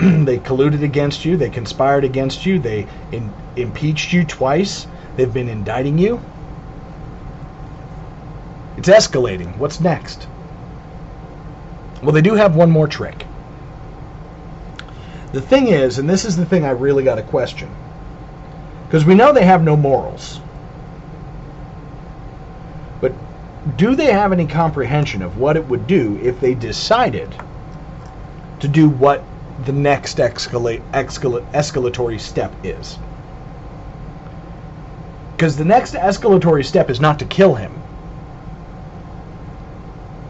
they colluded against you, they conspired against you, they in, impeached you twice, they've been indicting you. It's escalating. What's next? Well, they do have one more trick. The thing is, and this is the thing I really got to question, because we know they have no morals. But do they have any comprehension of what it would do if they decided to do what the next escalate, escalate, escalatory step is? Because the next escalatory step is not to kill him.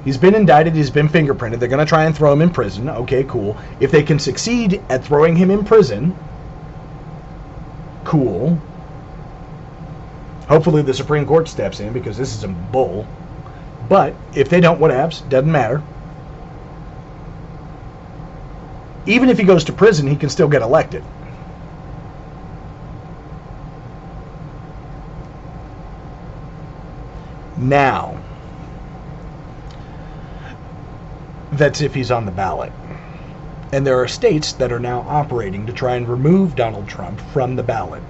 He's been indicted, he's been fingerprinted. They're going to try and throw him in prison. Okay, cool. If they can succeed at throwing him in prison, cool. Hopefully the Supreme Court steps in because this is some bull. But if they don't, whatevs, doesn't matter. Even if he goes to prison, he can still get elected. Now, that's if he's on the ballot. And there are states that are now operating to try and remove Donald Trump from the ballot.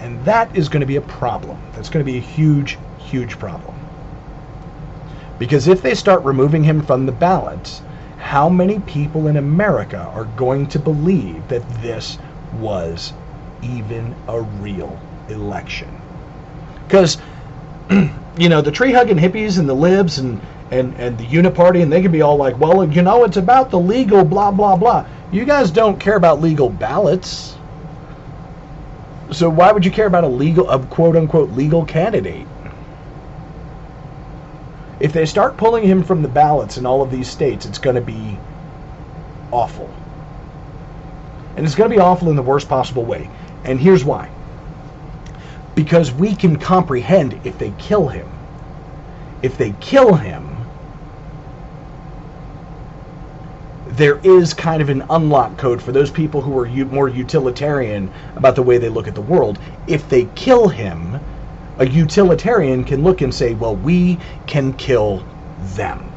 And that is going to be a problem. That's going to be a huge, huge problem. Because if they start removing him from the ballots, how many people in America are going to believe that this was even a real election? Because, you know, the tree hugging hippies and the libs and and, and the Uniparty, and they could be all like, well, you know, it's about the legal blah, blah, blah. You guys don't care about legal ballots. So why would you care about a legal, a quote unquote legal candidate? If they start pulling him from the ballots in all of these states, it's going to be awful. And it's going to be awful in the worst possible way. And here's why. Because we can comprehend if they kill him. If they kill him, there is kind of an unlock code for those people who are u- more utilitarian about the way they look at the world. If they kill him, a utilitarian can look and say, well, we can kill them.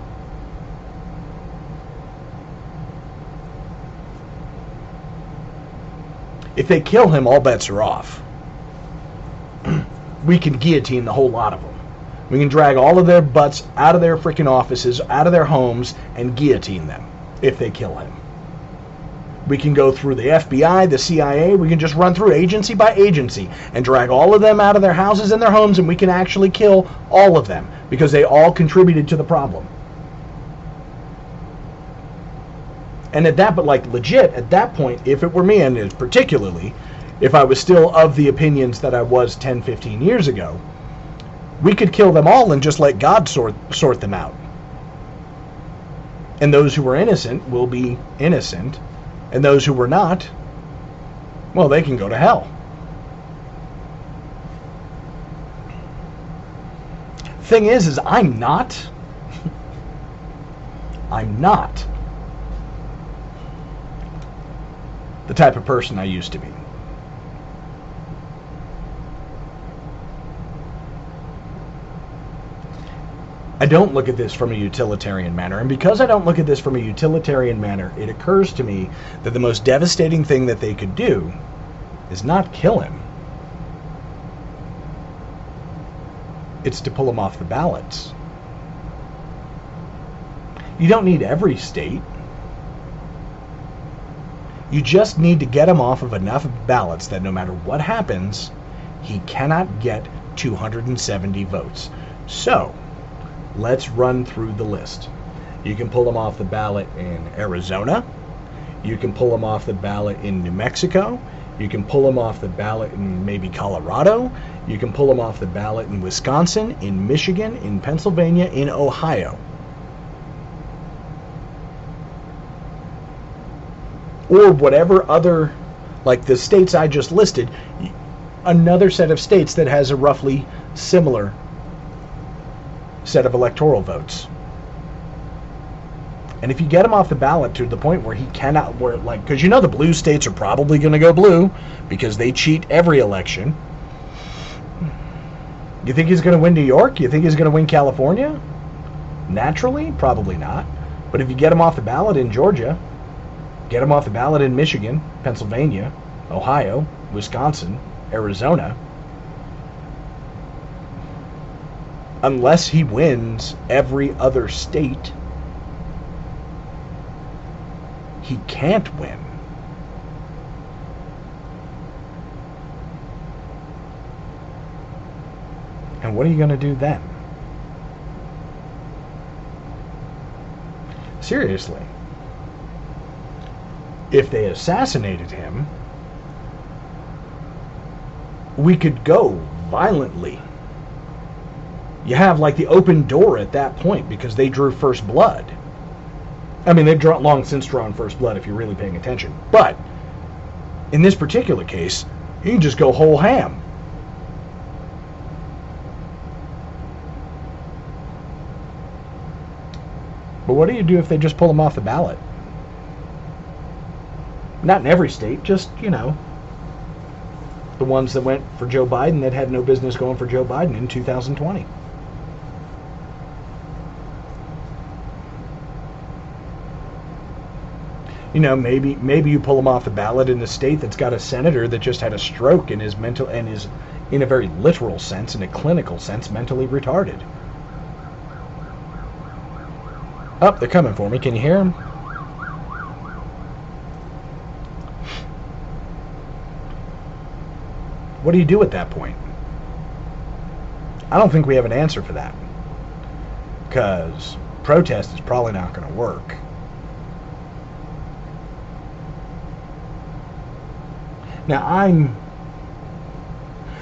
If they kill him, all bets are off. we can guillotine the whole lot of them. We can drag all of their butts out of their freaking offices, out of their homes, and guillotine them if they kill him. We can go through the FBI, the CIA, we can just run through agency by agency and drag all of them out of their houses and their homes, and we can actually kill all of them because they all contributed to the problem. And at that, but like legit, at that point, if it were me, and particularly if I was still of the opinions that I was 10, 15 years ago, we could kill them all and just let God sort, sort them out. And those who were innocent will be innocent, and those who were not, well, they can go to hell. Thing is, is I'm not. I'm not the type of person I used to be. I don't look at this from a utilitarian manner. And because I don't look at this from a utilitarian manner, it occurs to me that the most devastating thing that they could do is not kill him. It's to pull him off the ballots. You don't need every state. You just need to get him off of enough ballots that no matter what happens, he cannot get 270 votes. So, Let's run through the list. You can pull them off the ballot in Arizona. You can pull them off the ballot in New Mexico. You can pull them off the ballot in maybe Colorado. You can pull them off the ballot in Wisconsin, in Michigan, in Pennsylvania, in Ohio. Or whatever other, like the states I just listed, another set of states that has a roughly similar set of electoral votes. And if you get him off the ballot to the point where he cannot, where like, because you know the blue states are probably going to go blue because they cheat every election. You think he's going to win New York? You think he's going to win California? Naturally, probably not. But if you get him off the ballot in Georgia, get him off the ballot in Michigan, Pennsylvania, Ohio, Wisconsin, Arizona, unless he wins every other state he can't win. And what are you going to do then? Seriously. If they assassinated him, we could go violently. You have like the open door at that point because they drew first blood. I mean, they've drawn, long since drawn first blood if you're really paying attention. But in this particular case, you can just go whole ham. But what do you do if they just pull them off the ballot? Not in every state, just, you know, the ones that went for Joe Biden that had no business going for Joe Biden in 2020. You know, maybe maybe you pull him off the ballot in a state that's got a senator that just had a stroke and is mental and is, in a very literal sense, in a clinical sense, mentally retarded. Up, oh, they're coming for me. Can you hear them? What do you do at that point? I don't think we have an answer for that. Because protest is probably not going to work. Now, I'm.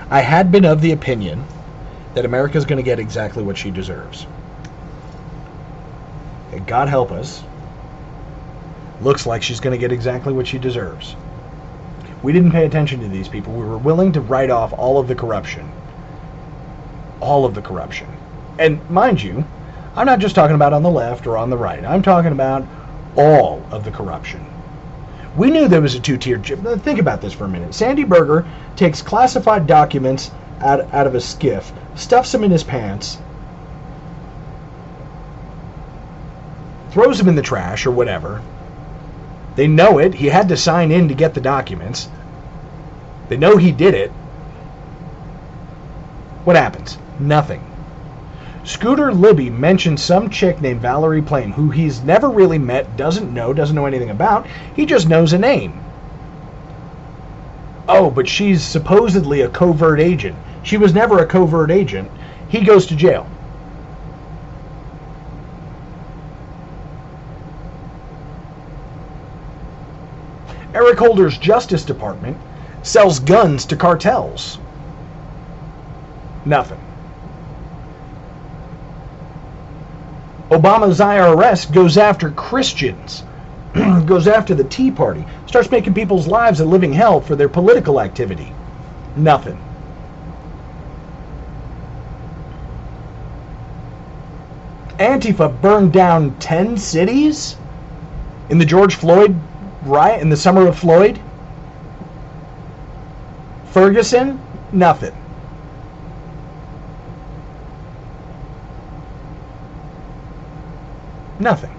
I had been of the opinion that America's going to get exactly what she deserves. And God help us. Looks like she's going to get exactly what she deserves. We didn't pay attention to these people. We were willing to write off all of the corruption. All of the corruption. And mind you, I'm not just talking about on the left or on the right. I'm talking about all of the corruption. We knew there was a two-tiered. Think about this for a minute. Sandy Berger takes classified documents out, out of a SCIF, stuffs them in his pants, throws them in the trash or whatever. They know it. He had to sign in to get the documents. They know he did it. What happens? Nothing. Scooter Libby mentioned some chick named Valerie Plame, who he's never really met, doesn't know, doesn't know anything about. He just knows a name. Oh, but she's supposedly a covert agent. She was never a covert agent. He goes to jail. Eric Holder's Justice Department sells guns to cartels. Nothing. Obama's IRS goes after Christians, goes after the Tea Party, starts making people's lives a living hell for their political activity. Nothing. Antifa burned down 10 cities in the George Floyd riot, in the summer of Floyd. Ferguson, nothing. Nothing.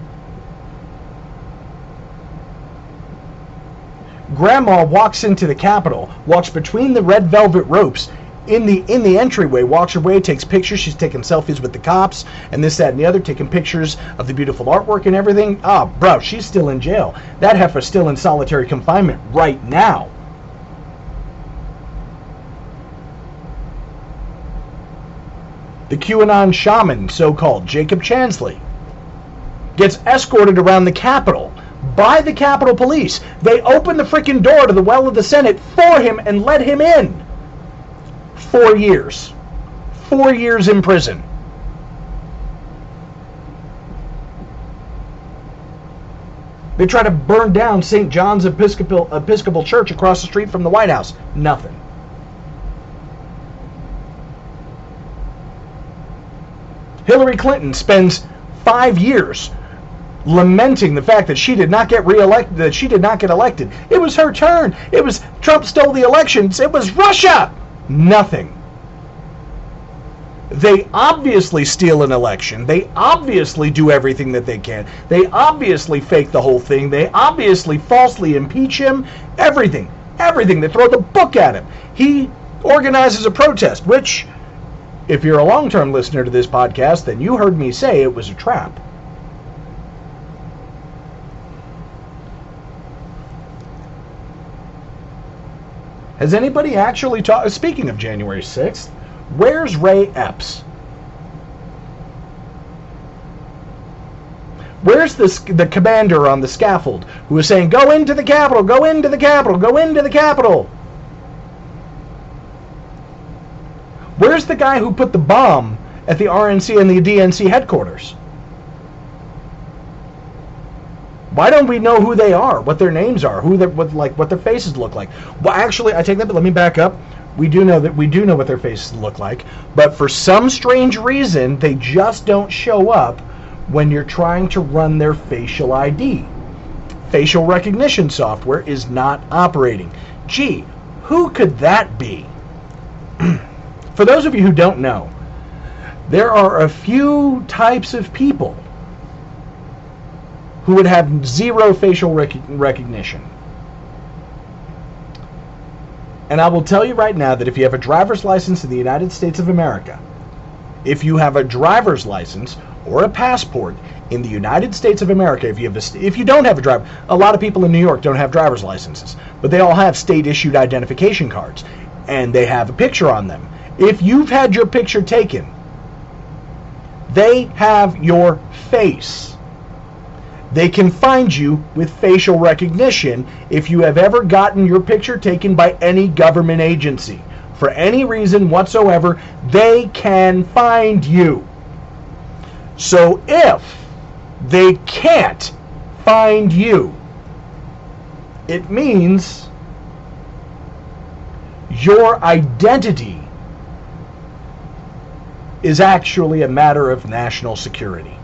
Grandma walks into the Capitol, walks between the red velvet ropes in the in the entryway, walks away, takes pictures. She's taking selfies with the cops and this, that, and the other, taking pictures of the beautiful artwork and everything. Ah, bro, she's still in jail. That heifer's still in solitary confinement right now. The QAnon shaman, so-called Jacob Chansley gets escorted around the Capitol by the Capitol Police. They open the freaking door to the well of the Senate for him and let him in. Four years. Four years in prison. They try to burn down St. John's Episcopal, Episcopal Church across the street from the White House. Nothing. Hillary Clinton spends five years lamenting the fact that she did not get reelected, that she did not get elected. It was her turn. It was Trump stole the elections. It was Russia. Nothing. They obviously steal an election. They obviously do everything that they can. They obviously fake the whole thing. They obviously falsely impeach him. Everything. Everything. They throw the book at him. He organizes a protest, which, if you're a long term listener to this podcast, then you heard me say it was a trap. Has anybody actually talked? Uh, speaking of January 6th, where's Ray Epps? Where's the, the commander on the scaffold who was saying, go into the Capitol, go into the Capitol, go into the Capitol? Where's the guy who put the bomb at the RNC and the DNC headquarters? Why don't we know who they are, what their names are, who what like what their faces look like? Well, actually, I take that, but let me back up. We do know that we do know what their faces look like, but for some strange reason, they just don't show up when you're trying to run their facial ID. Facial recognition software is not operating. Gee, who could that be? for those of you who don't know, there are a few types of people who would have zero facial rec- recognition. And I will tell you right now that if you have a driver's license in the United States of America, if you have a driver's license or a passport in the United States of America, if you have a, if you don't have a driver, a lot of people in New York don't have driver's licenses, but they all have state issued identification cards and they have a picture on them. If you've had your picture taken, they have your face. They can find you with facial recognition if you have ever gotten your picture taken by any government agency. For any reason whatsoever, they can find you. So if they can't find you, it means your identity is actually a matter of national security.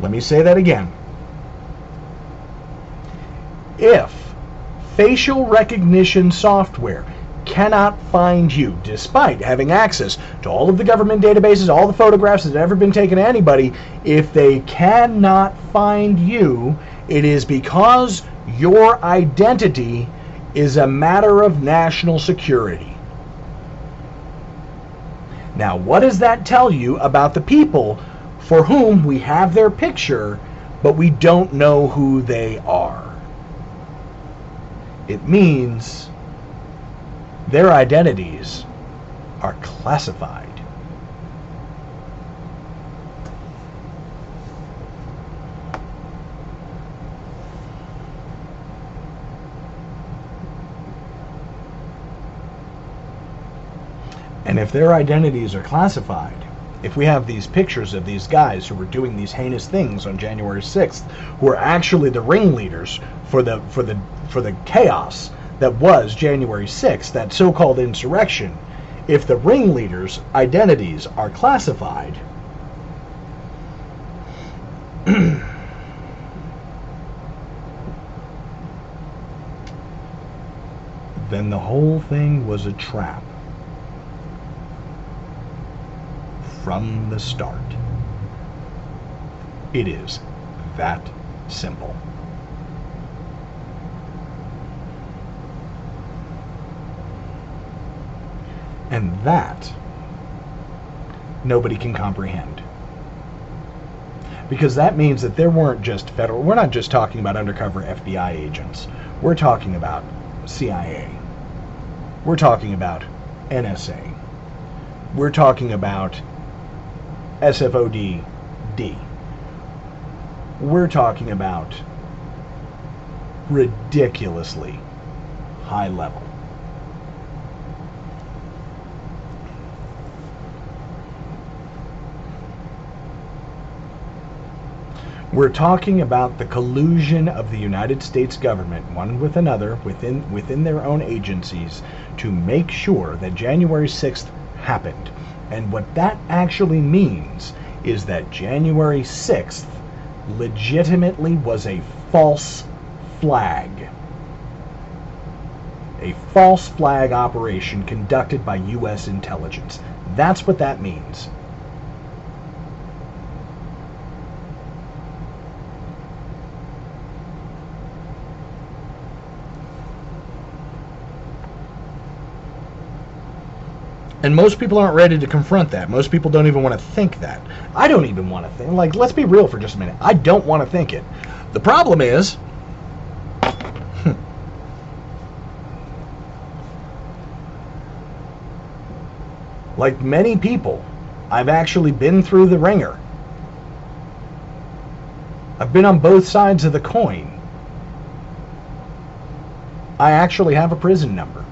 Let me say that again. If facial recognition software cannot find you, despite having access to all of the government databases, all the photographs that have ever been taken of anybody, if they cannot find you, it is because your identity is a matter of national security. Now, what does that tell you about the people for whom we have their picture, but we don't know who they are. It means their identities are classified. And if their identities are classified, if we have these pictures of these guys who were doing these heinous things on January 6th, who are actually the ringleaders for the for the for the chaos that was January 6th, that so-called insurrection, if the ringleaders' identities are classified, then the whole thing was a trap. From the start. It is that simple. And that nobody can comprehend. Because that means that there weren't just federal, we're not just talking about undercover FBI agents. We're talking about CIA. We're talking about NSA. We're talking about SFOD D. We're talking about ridiculously high level. We're talking about the collusion of the United States government, one with another, within, within their own agencies, to make sure that January 6th happened. And what that actually means is that January 6th legitimately was a false flag. A false flag operation conducted by U.S. intelligence. That's what that means. And most people aren't ready to confront that. Most people don't even want to think that. I don't even want to think. Like, let's be real for just a minute. I don't want to think it. The problem is, like many people, I've actually been through the wringer. I've been on both sides of the coin. I actually have a prison number.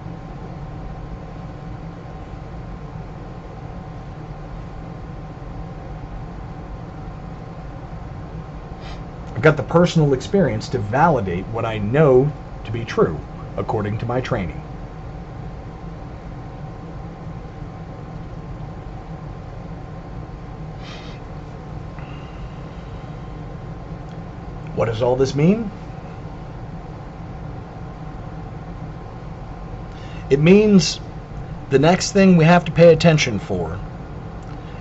I've got the personal experience to validate what I know to be true according to my training. What does all this mean? It means the next thing we have to pay attention for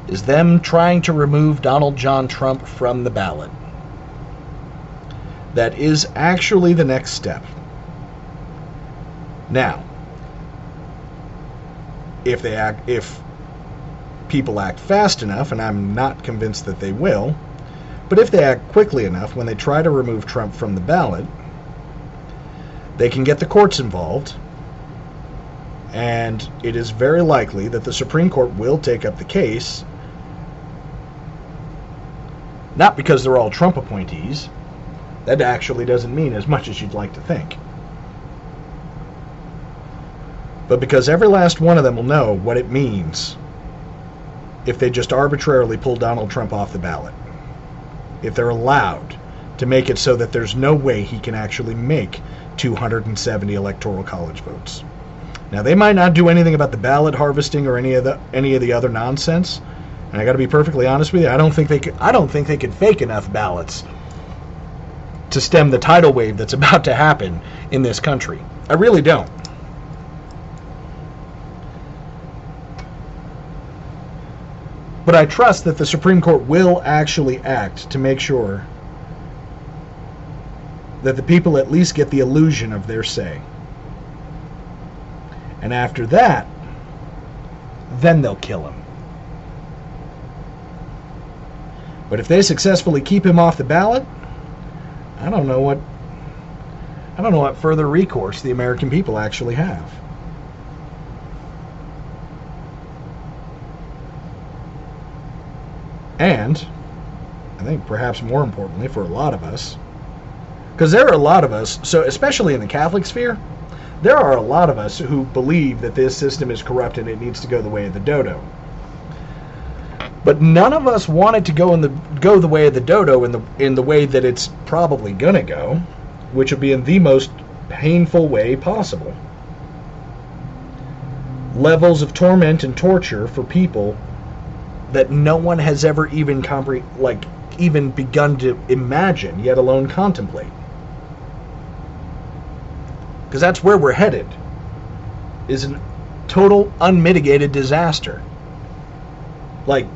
is them trying to remove Donald John Trump from the ballot. That is actually the next step. Now, if they act if people act fast enough and I'm not convinced that they will, but if they act quickly enough when they try to remove Trump from the ballot, they can get the courts involved. And it is very likely that the Supreme Court will take up the case, not because they're all Trump appointees. That actually doesn't mean as much as you'd like to think. But because every last one of them will know what it means if they just arbitrarily pull Donald Trump off the ballot if they're allowed to make it so that there's no way he can actually make 270 electoral college votes. Now they might not do anything about the ballot harvesting or any of the any of the other nonsense. And I got to be perfectly honest with you, I don't think they could I don't think they could fake enough ballots to stem the tidal wave that's about to happen in this country. I really don't. But I trust that the Supreme Court will actually act to make sure that the people at least get the illusion of their say. And after that, then they'll kill him. But if they successfully keep him off the ballot, I don't know what I don't know what further recourse the American people actually have. And I think perhaps more importantly for a lot of us, because there are a lot of us, so especially in the Catholic sphere, there are a lot of us who believe that this system is corrupt and it needs to go the way of the dodo. But none of us want it to go in the go the way of the dodo in the in the way that it's probably gonna go, which would be in the most painful way possible. Levels of torment and torture for people that no one has ever even compre- like even begun to imagine, yet alone contemplate. Because that's where we're headed. Is a total unmitigated disaster. Like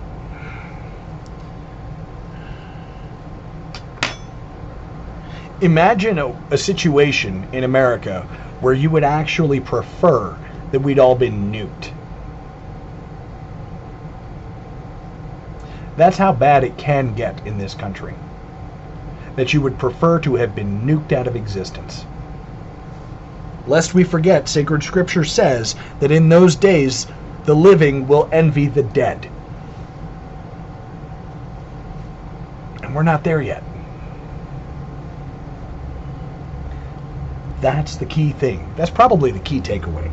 imagine a, a situation in America where you would actually prefer that we'd all been nuked. That's how bad it can get in this country. That you would prefer to have been nuked out of existence. Lest we forget, sacred scripture says that in those days the living will envy the dead. And we're not there yet. That's the key thing. That's probably the key takeaway.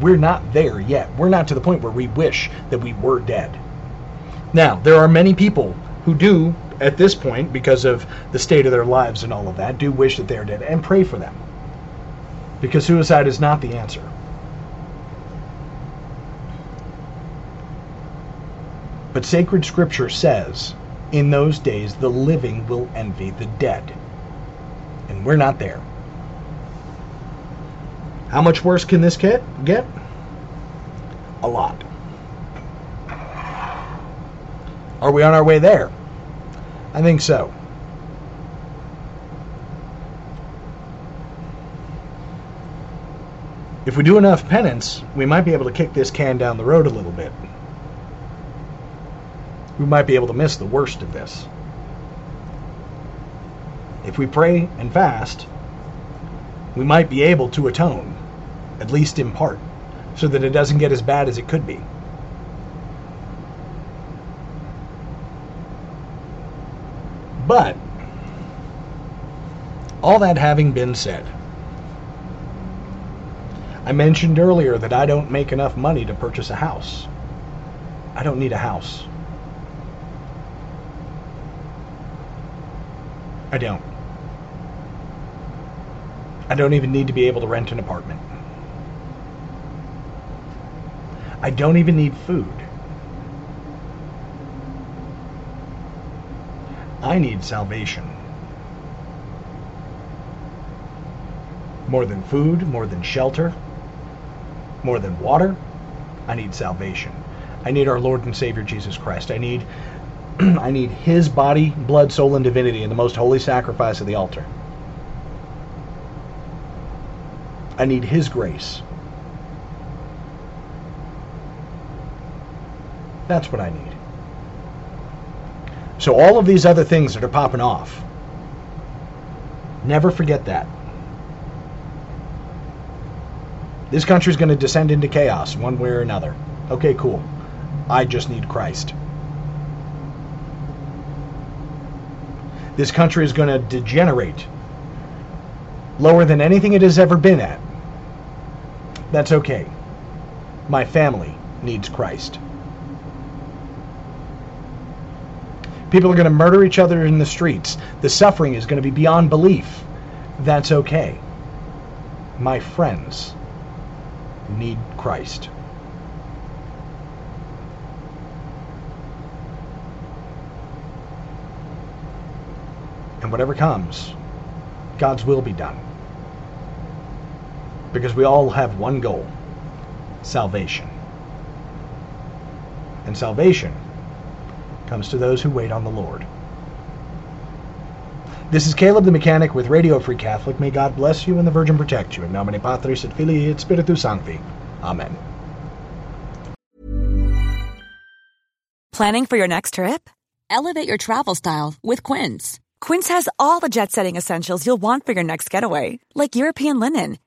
We're not there yet. We're not to the point where we wish that we were dead. Now, there are many people who do at this point, because of the state of their lives and all of that, do wish that they're dead and pray for them. Because suicide is not the answer. But sacred scripture says, in those days the living will envy the dead. And we're not there. How much worse can this get? Get? A lot. Are we on our way there? I think so. If we do enough penance, we might be able to kick this can down the road a little bit. We might be able to miss the worst of this. If we pray and fast, we might be able to atone, at least in part, so that it doesn't get as bad as it could be. But, all that having been said, I mentioned earlier that I don't make enough money to purchase a house. I don't need a house. I don't. I don't even need to be able to rent an apartment. I don't even need food. I need salvation. More than food, more than shelter, more than water, I need salvation. I need our Lord and Savior Jesus Christ. I need I need his body, blood, soul, and divinity in the most holy sacrifice of the altar. I need his grace. That's what I need. So all of these other things that are popping off, never forget that. This country is going to descend into chaos one way or another. Okay, cool. I just need Christ. This country is going to degenerate lower than anything it has ever been at. That's okay. My family needs Christ. People are going to murder each other in the streets. The suffering is going to be beyond belief. That's okay. My friends need Christ. And whatever comes, God's will be done. Because we all have one goal salvation. And salvation comes to those who wait on the Lord. This is Caleb the Mechanic with Radio Free Catholic. May God bless you and the Virgin protect you. In nomine Patris et Filii et Spiritus Sancti. Amen. Planning for your next trip? Elevate your travel style with Quince. Quince has all the jet-setting essentials you'll want for your next getaway, like European linen,